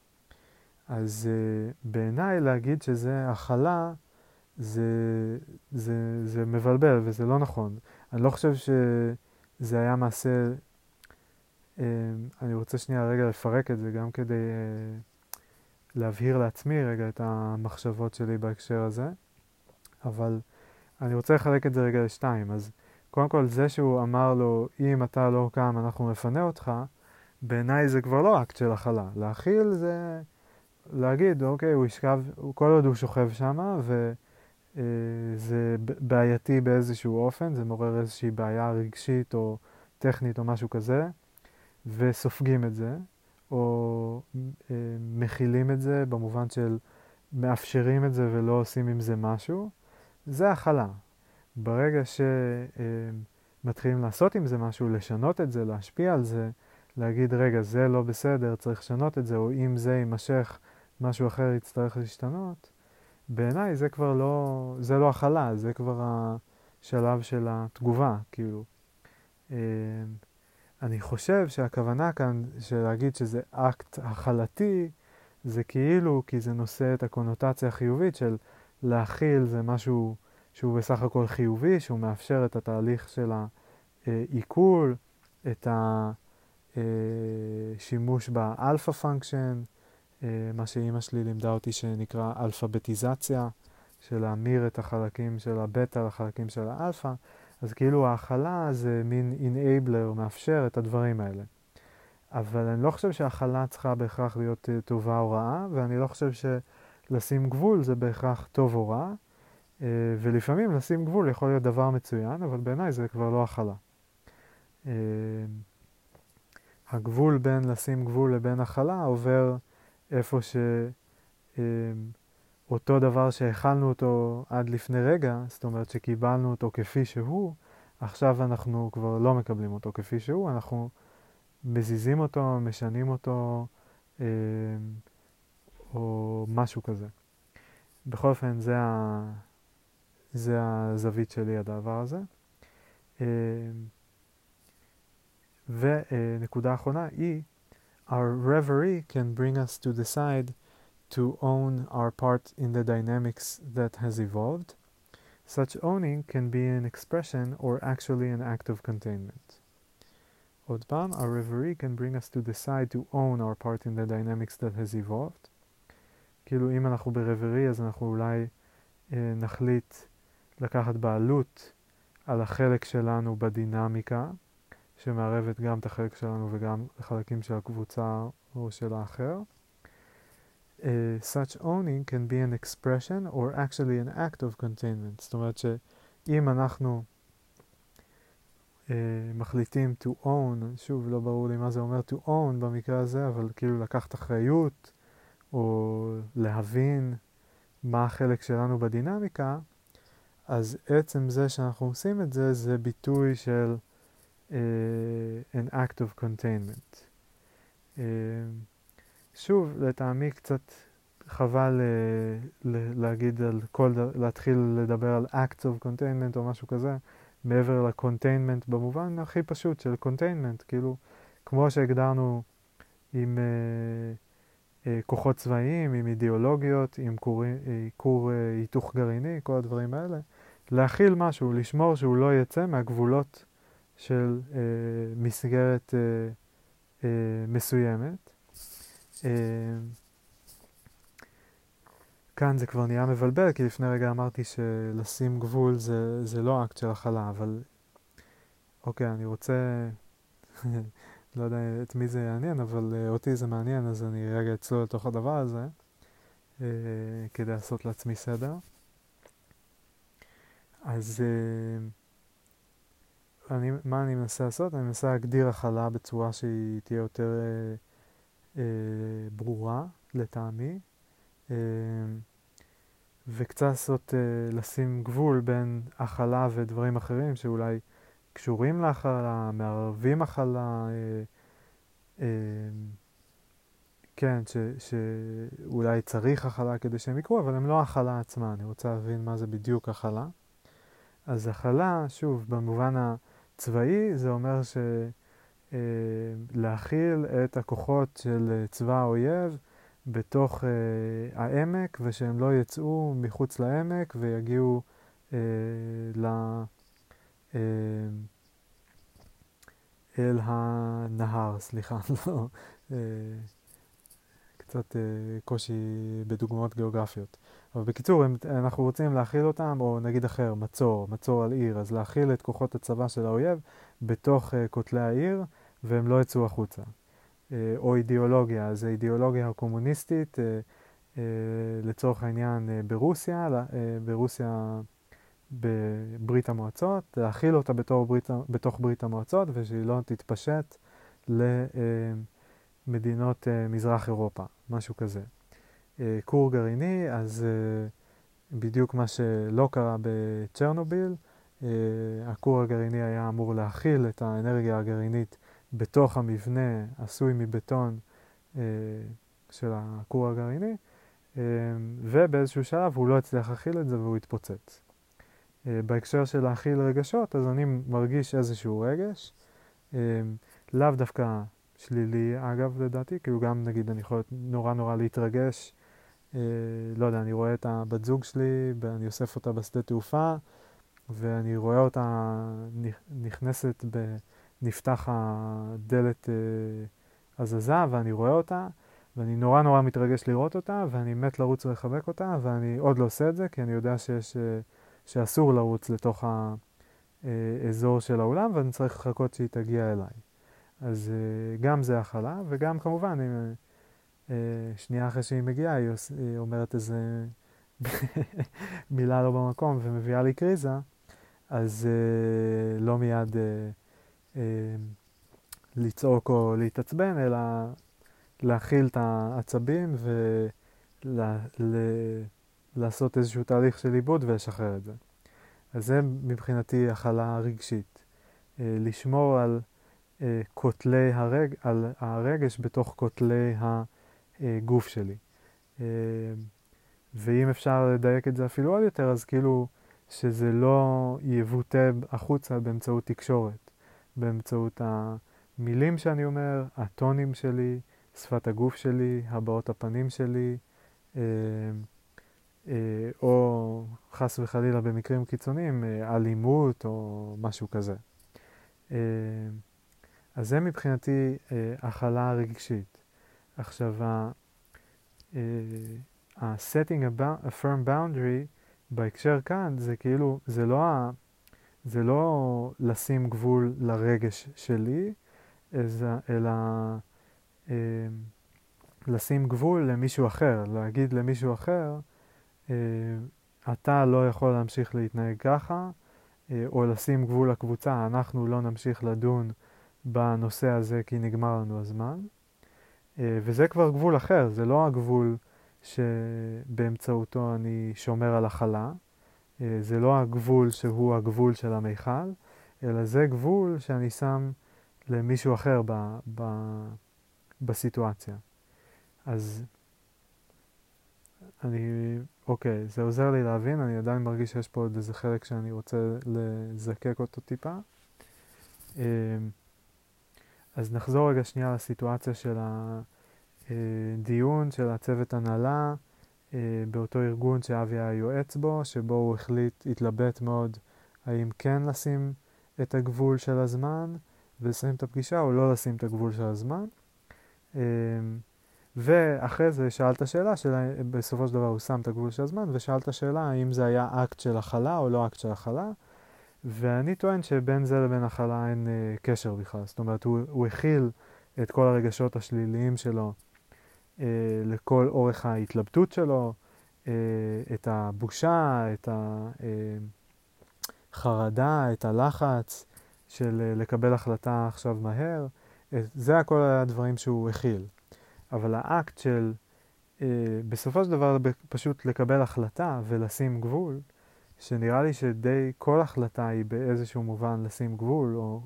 אז אה, בעיניי להגיד שזה הכלה, זה, זה, זה מבלבל וזה לא נכון. אני לא חושב שזה היה מעשה, אני רוצה שנייה רגע לפרק את זה גם כדי אה, להבהיר לעצמי רגע את המחשבות שלי בהקשר הזה, אבל אני רוצה לחלק את זה רגע לשתיים. אז קודם כל, זה שהוא אמר לו, אם אתה לא קם, אנחנו נפנה אותך, בעיניי זה כבר לא אקט של הכלה. להכיל זה להגיד, אוקיי, הוא ישכב, כל עוד הוא שוכב שם, וזה אה, בעייתי באיזשהו אופן, זה מעורר איזושהי בעיה רגשית או טכנית או משהו כזה, וסופגים את זה, או אה, מכילים את זה במובן של מאפשרים את זה ולא עושים עם זה משהו, זה הכלה. ברגע שמתחילים לעשות עם זה משהו, לשנות את זה, להשפיע על זה, להגיד, רגע, זה לא בסדר, צריך לשנות את זה, או אם זה יימשך, משהו אחר יצטרך להשתנות, בעיניי זה כבר לא, זה לא הכלה, זה כבר השלב של התגובה, כאילו. אמ, אני חושב שהכוונה כאן של להגיד שזה אקט הכלתי, זה כאילו, כי זה נושא את הקונוטציה החיובית של להכיל זה משהו שהוא בסך הכל חיובי, שהוא מאפשר את התהליך של העיכול, את השימוש ב alpha function, מה שאימא שלי לימדה אותי שנקרא אלפביטיזציה, של להמיר את החלקים של הבטא לחלקים של האלפא, אז כאילו ההכלה זה מין אינאבלר, מאפשר את הדברים האלה. אבל אני לא חושב שההכלה צריכה בהכרח להיות טובה או רעה, ואני לא חושב שלשים גבול זה בהכרח טוב או רע. אה, ולפעמים לשים גבול יכול להיות דבר מצוין, אבל בעיניי זה כבר לא הכלה. אה, הגבול בין לשים גבול לבין הכלה עובר איפה שאותו אה, דבר שהכלנו אותו עד לפני רגע, זאת אומרת שקיבלנו אותו כפי שהוא, עכשיו אנחנו כבר לא מקבלים אותו כפי שהוא, אנחנו מזיזים אותו, משנים אותו, או משהו כזה. בכל אופן, זה ה... זה הזווית שלי, הדבר הזה. אמ, ונקודה אחרונה היא Our reverie can bring us to decide to own our part in the dynamics that has evolved. Such owning can be an expression or actually an act of containment. פעם, our reverie can bring us to decide to own our part in the dynamics that has evolved. כאילו אם אנחנו ברברי אז אנחנו אולי אה, נחליט לקחת בעלות על החלק שלנו בדינמיקה, שמערבת גם את החלק שלנו וגם חלקים של הקבוצה או של האחר. Uh, such owning can be an expression or actually an act of containment. זאת אומרת שאם אנחנו uh, מחליטים to own, שוב לא ברור לי מה זה אומר to own במקרה הזה, אבל כאילו לקחת אחריות או להבין מה החלק שלנו בדינמיקה, אז עצם זה שאנחנו עושים את זה, זה ביטוי של uh, an act of containment. Uh, שוב, לטעמי קצת חבל uh, להגיד על כל, להתחיל לדבר על acts of containment או משהו כזה, מעבר ל-containment במובן הכי פשוט של containment, כאילו, כמו שהגדרנו עם uh, uh, כוחות צבאיים, עם אידיאולוגיות, עם כור היתוך גרעיני, כל הדברים האלה, להכיל משהו, לשמור שהוא לא יצא מהגבולות של uh, מסגרת uh, uh, מסוימת. Uh, כאן זה כבר נהיה מבלבל, כי לפני רגע אמרתי שלשים גבול זה, זה לא אקט של הכלה, אבל אוקיי, אני רוצה, [LAUGHS] לא יודע את מי זה יעניין, אבל uh, אותי זה מעניין, אז אני רגע אצלול לתוך הדבר הזה, uh, כדי לעשות לעצמי סדר. אז uh, אני, מה אני מנסה לעשות? אני מנסה להגדיר הכלה בצורה שהיא תהיה יותר uh, uh, ברורה לטעמי, uh, וקצת לעשות, uh, לשים גבול בין הכלה ודברים אחרים שאולי קשורים להכלה, מערבים הכלה, uh, uh, כן, ש, שאולי צריך הכלה כדי שהם יקרו, אבל הם לא הכלה עצמה, אני רוצה להבין מה זה בדיוק הכלה. אז הכלה, שוב, במובן הצבאי, זה אומר שלהכיל אה, את הכוחות של אה, צבא האויב בתוך אה, העמק, ושהם לא יצאו מחוץ לעמק ויגיעו אה, ל... אה, אל הנהר, סליחה, [LAUGHS] לא, אה, קצת אה, קושי בדוגמאות גיאוגרפיות. אבל בקיצור, הם, אנחנו רוצים להכיל אותם, או נגיד אחר, מצור, מצור על עיר, אז להכיל את כוחות הצבא של האויב בתוך uh, כותלי העיר, והם לא יצאו החוצה. Uh, או אידיאולוגיה, אז אידיאולוגיה קומוניסטית, uh, uh, לצורך העניין ברוסיה, ברוסיה בברית המועצות, להכיל אותה בתור ברית, בתוך ברית המועצות, ושהיא לא תתפשט למדינות מזרח אירופה, משהו כזה. אה, כור גרעיני, אז אה, בדיוק מה שלא קרה בצ'רנוביל, אה, הכור הגרעיני היה אמור להכיל את האנרגיה הגרעינית בתוך המבנה עשוי מבטון של הכור הגרעיני, ובאיזשהו שלב הוא לא הצליח להכיל את זה והוא התפוצץ. בהקשר של להכיל רגשות, אז אני מרגיש איזשהו רגש, לאו דווקא שלילי אגב לדעתי, כאילו גם נגיד אני יכול נורא נורא להתרגש אה, לא יודע, אני רואה את הבת זוג שלי, ואני אוסף אותה בשדה תעופה, ואני רואה אותה נכנסת, ב, נפתח הדלת אה, הזזה, ואני רואה אותה, ואני נורא נורא מתרגש לראות אותה, ואני מת לרוץ ולחבק אותה, ואני עוד לא עושה את זה, כי אני יודע שיש, אה, שאסור לרוץ לתוך האזור של האולם, ואני צריך לחכות שהיא תגיע אליי. אז גם זה הכלה, וגם כמובן, אם... אה, שנייה אחרי שהיא מגיעה, היא אומרת איזה [LAUGHS] מילה לא במקום ומביאה לי קריזה, אז לא מיד לצעוק או להתעצבן, אלא להכיל את העצבים ולעשות איזשהו תהליך של עיבוד ולשחרר את זה. אז זה מבחינתי הכלה רגשית. Uh, לשמור על uh, כותלי הרג, על הרגש בתוך כותלי. הגוף שלי. אה, ואם אפשר לדייק את זה אפילו עוד יותר, אז כאילו שזה לא יבוטא החוצה באמצעות תקשורת, באמצעות המילים שאני אומר, הטונים שלי, שפת הגוף שלי, הבעות הפנים שלי, אה, אה, או חס וחלילה במקרים קיצוניים, אה, אלימות או משהו כזה. אה, אז זה מבחינתי הכלה רגשית. עכשיו, ה-setting a firm boundary בהקשר כאן זה כאילו, זה לא, ה, זה לא לשים גבול לרגש שלי, אלא אה, לשים גבול למישהו אחר, להגיד למישהו אחר, אה, אתה לא יכול להמשיך להתנהג ככה, אה, או לשים גבול לקבוצה, אנחנו לא נמשיך לדון בנושא הזה כי נגמר לנו הזמן. אה, וזה כבר גבול אחר, זה לא הגבול שבאמצעותו אני שומר על הכלה, זה לא הגבול שהוא הגבול של המיכל, אלא זה גבול שאני שם למישהו אחר ב, ב, בסיטואציה. אז אני, אוקיי, זה עוזר לי להבין, אני עדיין מרגיש שיש פה עוד איזה חלק שאני רוצה לזקק אותו טיפה. אה, אז נחזור רגע שנייה לסיטואציה של הדיון של הצוות הנהלה אה, באותו ארגון שאבי היה יועץ בו, שבו הוא החליט, התלבט מאוד האם כן לשים את הגבול של הזמן ולסיים את הפגישה או לא לשים את הגבול של הזמן. אה, ואחרי זה שאלת שאלה, שאלה, בסופו של דבר הוא שם את הגבול של הזמן, ושאלת שאלה האם זה היה אקט של הכלה או לא אקט של הכלה. ואני טוען שבין זה לבין הכלה אין אה, קשר בכלל. זאת אומרת, הוא, הוא הכיל את כל הרגשות השליליים שלו אה, לכל אורך ההתלבטות שלו, אה, את הבושה, את החרדה, אה, את הלחץ של אה, לקבל החלטה עכשיו מהר. אה, זה הכל הדברים שהוא הכיל. אבל האקט של אה, בסופו של דבר פשוט לקבל החלטה ולשים גבול, שנראה לי שדי כל החלטה היא באיזשהו מובן לשים גבול, או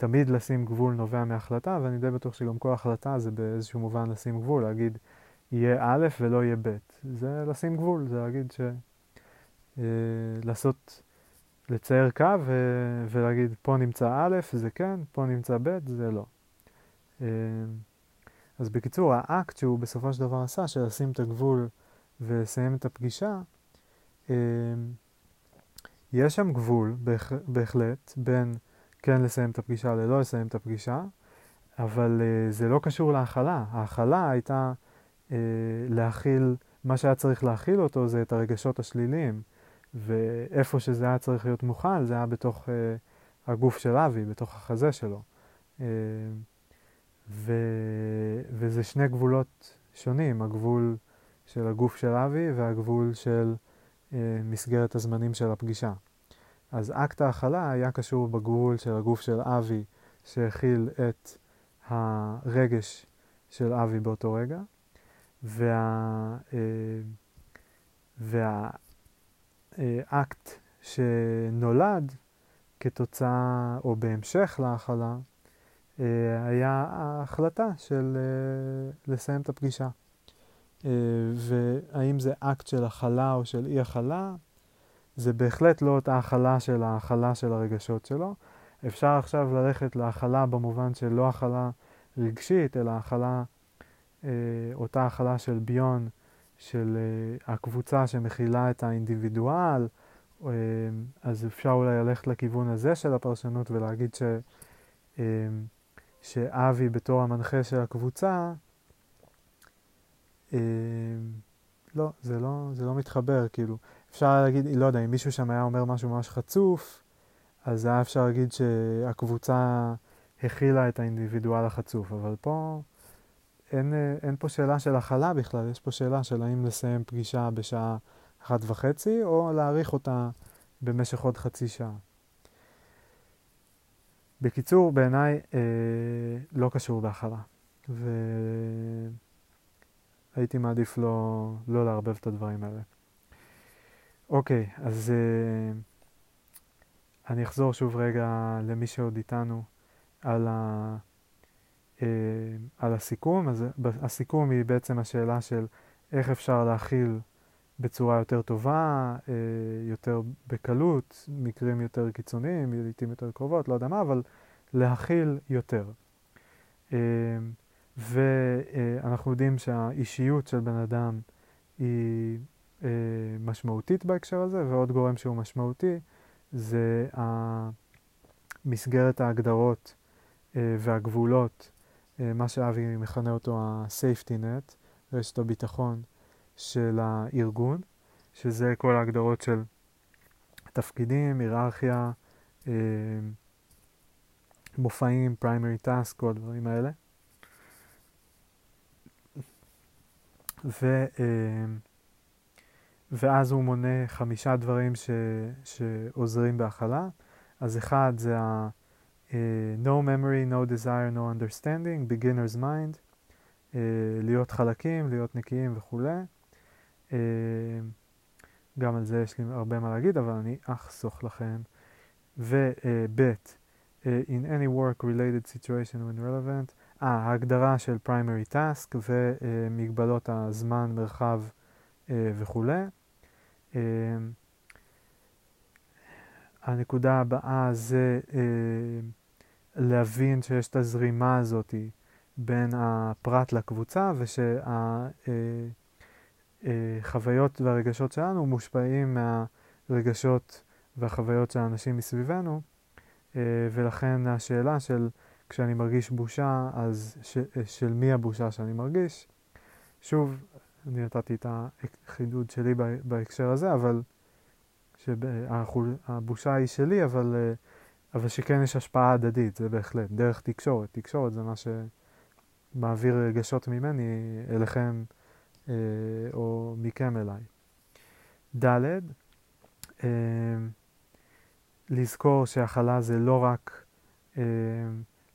תמיד לשים גבול נובע מהחלטה, ואני די בטוח שגם כל החלטה זה באיזשהו מובן לשים גבול, להגיד יהיה א' ולא יהיה ב'. זה לשים גבול, זה להגיד ש... אה, לעשות, לצייר קו. ולהגיד פה נמצא א' זה כן, פה נמצא ב' זה לא. אה, אז בקיצור, האקט שהוא בסופו של דבר עשה, של לשים את הגבול ולסיים את הפגישה, אמ, יש שם גבול, בהחלט, בין כן לסיים את הפגישה ללא לסיים את הפגישה, אבל uh, זה לא קשור להכלה. ההכלה הייתה uh, להכיל, מה שהיה צריך להכיל אותו זה את הרגשות השליליים, ואיפה שזה היה צריך להיות מוכן, זה היה בתוך uh, הגוף של אבי, בתוך החזה שלו. Uh, ו... וזה שני גבולות שונים, הגבול של הגוף של אבי והגבול של אה, מסגרת הזמנים של הפגישה. אז אקט ההכלה היה קשור בגבול של הגוף של אבי שהכיל את הרגש של אבי באותו רגע, וה... אה, והאקט שנולד כתוצאה או בהמשך להכלה אה, היה ההחלטה של לסיים את הפגישה. אה, והאם זה אקט של הכלה או של אי הכלה, זה בהחלט לא אותה הכלה של ההכלה של הרגשות שלו. אפשר עכשיו ללכת להכלה במובן של לא הכלה רגשית, אלא הכלה, אה, אותה הכלה של ביון, של אה, הקבוצה שמכילה את האינדיבידואל, אה, אז אפשר אולי ללכת לכיוון הזה של הפרשנות ולהגיד ש, אה, שאבי בתור המנחה של הקבוצה, אה, לא, זה לא, זה לא מתחבר, כאילו. אפשר להגיד, לא יודע, אם מישהו שם היה אומר משהו ממש חצוף, אז היה אפשר להגיד שהקבוצה הכילה את האינדיבידואל החצוף, אבל פה אין, אין פה שאלה של הכלה בכלל, יש פה שאלה של האם לסיים פגישה בשעה אחת וחצי, או להאריך אותה במשך עוד חצי שעה. בקיצור, בעיניי אה, לא קשור בהכלה. ו... הייתי מעדיף לא, לא לערבב את הדברים האלה. אוקיי, אז uh, אני אחזור שוב רגע למי שעוד איתנו על, ה, uh, על הסיכום. אז הסיכום היא בעצם השאלה של איך אפשר להכיל בצורה יותר טובה, uh, יותר בקלות, מקרים יותר קיצוניים, לעיתים יותר קרובות, לא יודע מה, אבל להכיל יותר. אה, ואנחנו יודעים שהאישיות של בן אדם היא אה, משמעותית בהקשר הזה, ועוד גורם שהוא משמעותי זה מסגרת ההגדרות אה, והגבולות, מה שאבי מכנה אותו ה-safety net, רשת הביטחון של הארגון, שזה כל ההגדרות של תפקידים, היררכיה, מופעים, primary task, כל הדברים האלה. ו, אמ, ואז הוא מונה חמישה דברים ש, שעוזרים בהכלה. אז אחד זה ה- uh, no memory, no desire, no understanding, beginner's mind, uh, להיות חלקים, להיות נקיים וכולי. Uh, גם על זה יש לי הרבה מה להגיד, אבל אני אחסוך לכם. וב' uh, in any work related situation when relevant, אה, ההגדרה של primary task ומגבלות הזמן, מרחב אה, וכולי. אה, הנקודה הבאה זה אה, להבין שיש את הזרימה הזאת בין הפרט לקבוצה ושהחוויות והרגשות שלנו מושפעים מהרגשות והחוויות של האנשים מסביבנו ולכן השאלה של כשאני מרגיש בושה, אז ש, של מי הבושה שאני מרגיש. שוב, אני נתתי את החידוד שלי בהקשר הזה, אבל שהבושה היא שלי, אבל, אבל שכן יש השפעה הדדית, זה בהחלט, דרך תקשורת. תקשורת זה מה שמעביר רגשות ממני אליכם אה, או מכם אליי. ד', אה, לזכור שהכלה זה לא רק אה,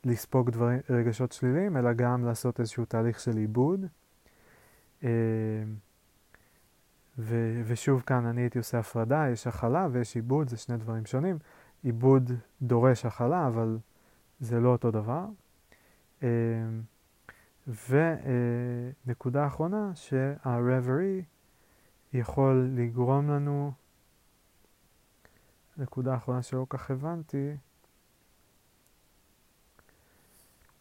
לספוג דברים, רגשות שליליים, אלא גם לעשות איזשהו תהליך של עיבוד. אה, ו, ושוב כאן אני הייתי עושה הפרדה, יש הכלה ויש עיבוד, זה שני דברים שונים. עיבוד דורש הכלה, אבל זה לא אותו דבר. אה, ונקודה אחרונה, שה-reverie יכול לגרום לנו, נקודה אחרונה שלא כך הבנתי,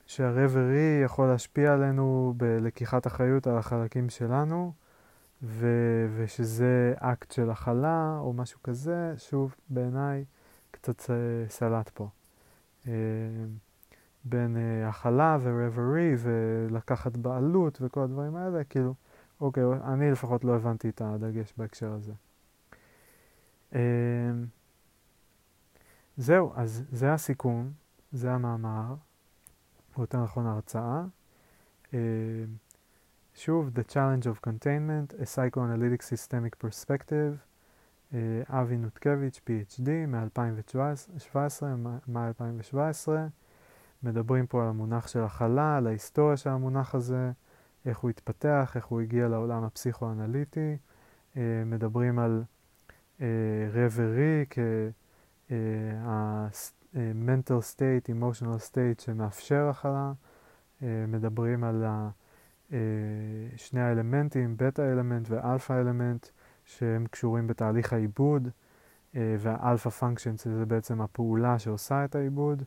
שהרברי יכול להשפיע עלינו בלקיחת אחריות על החלקים שלנו, ו- ושזה אקט של הכלה או משהו כזה, שוב, בעיניי קצת סלט פה. אה, בין אה, הכלה ורברי ולקחת בעלות וכל הדברים האלה, כאילו, אוקיי, אני לפחות לא הבנתי את הדגש בהקשר הזה. אה, זהו, אז זה הסיכום, זה המאמר. או יותר נכון ההרצאה. Uh, שוב, The Challenge of Containment, a Psychoanalytic Systemic Perspective, uh, אבי נותקביץ', PhD, מ-2017, מאי 2017. מדברים פה על המונח של הכלה, על ההיסטוריה של המונח הזה, איך הוא התפתח, איך הוא הגיע לעולם הפסיכואנליטי. Uh, מדברים על reverie כ... אה, mental state, emotional state שמאפשר הכלה, אה, מדברים על אה, שני האלמנטים, beta element ו alpha element, שהם קשורים בתהליך העיבוד, וה alpha function זה בעצם הפעולה שעושה את העיבוד.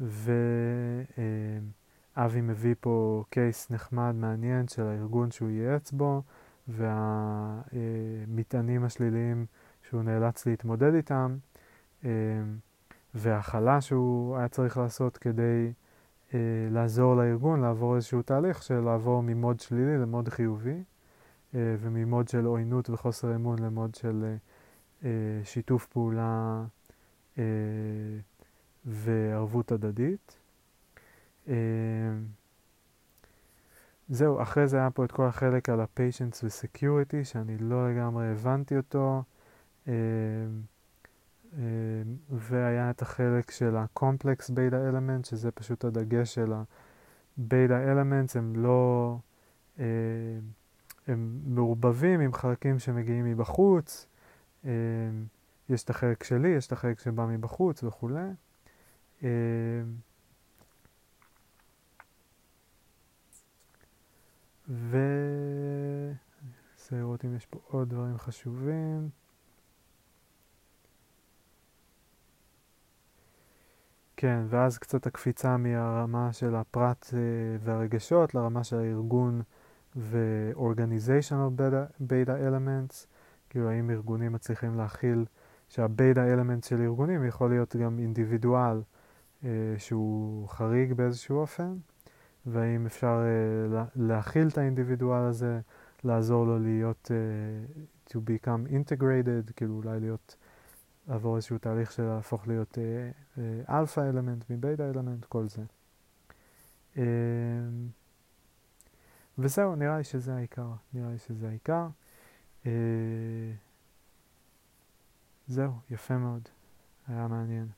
ואבי מביא פה קייס נחמד, מעניין, של הארגון שהוא ייעץ בו, והמטענים השליליים שהוא נאלץ להתמודד איתם. אמ, והכלה שהוא היה צריך לעשות כדי אה, לעזור לארגון לעבור איזשהו תהליך של לעבור ממוד שלילי למוד חיובי, אה, וממוד של עוינות וחוסר אמון למוד של אה, שיתוף פעולה וערבות הדדית. זהו, אחרי זה היה פה את כל החלק על ה-patience ו-security, שאני לא לגמרי הבנתי אותו. אמ, והיה את החלק של ה-complex beta element, שזה פשוט הדגש של ה-beta elements, הם לא... אמ, הם מעורבבים עם חלקים שמגיעים מבחוץ, אמ, יש את החלק שלי, יש את החלק שבא מבחוץ וכולי. ו... לראות אם יש פה עוד דברים חשובים. כן, ואז קצת הקפיצה מהרמה של הפרט אה, והרגשות לרמה של הארגון ו-organizational beta elements, כאילו האם ארגונים מצליחים להכיל שה beta element של ארגונים יכול להיות גם אינדיבידואל אה, שהוא חריג באיזשהו אופן, והאם אפשר אה, להכיל את האינדיבידואל הזה, לעזור לו להיות, uh, to become integrated, כאילו אולי להיות, לעבור איזשהו תהליך של להפוך להיות alpha element מ beta element, כל זה. Uh, וזהו, נראה לי שזה העיקר, נראה לי שזה העיקר. Uh, זהו, יפה מאוד, היה מעניין.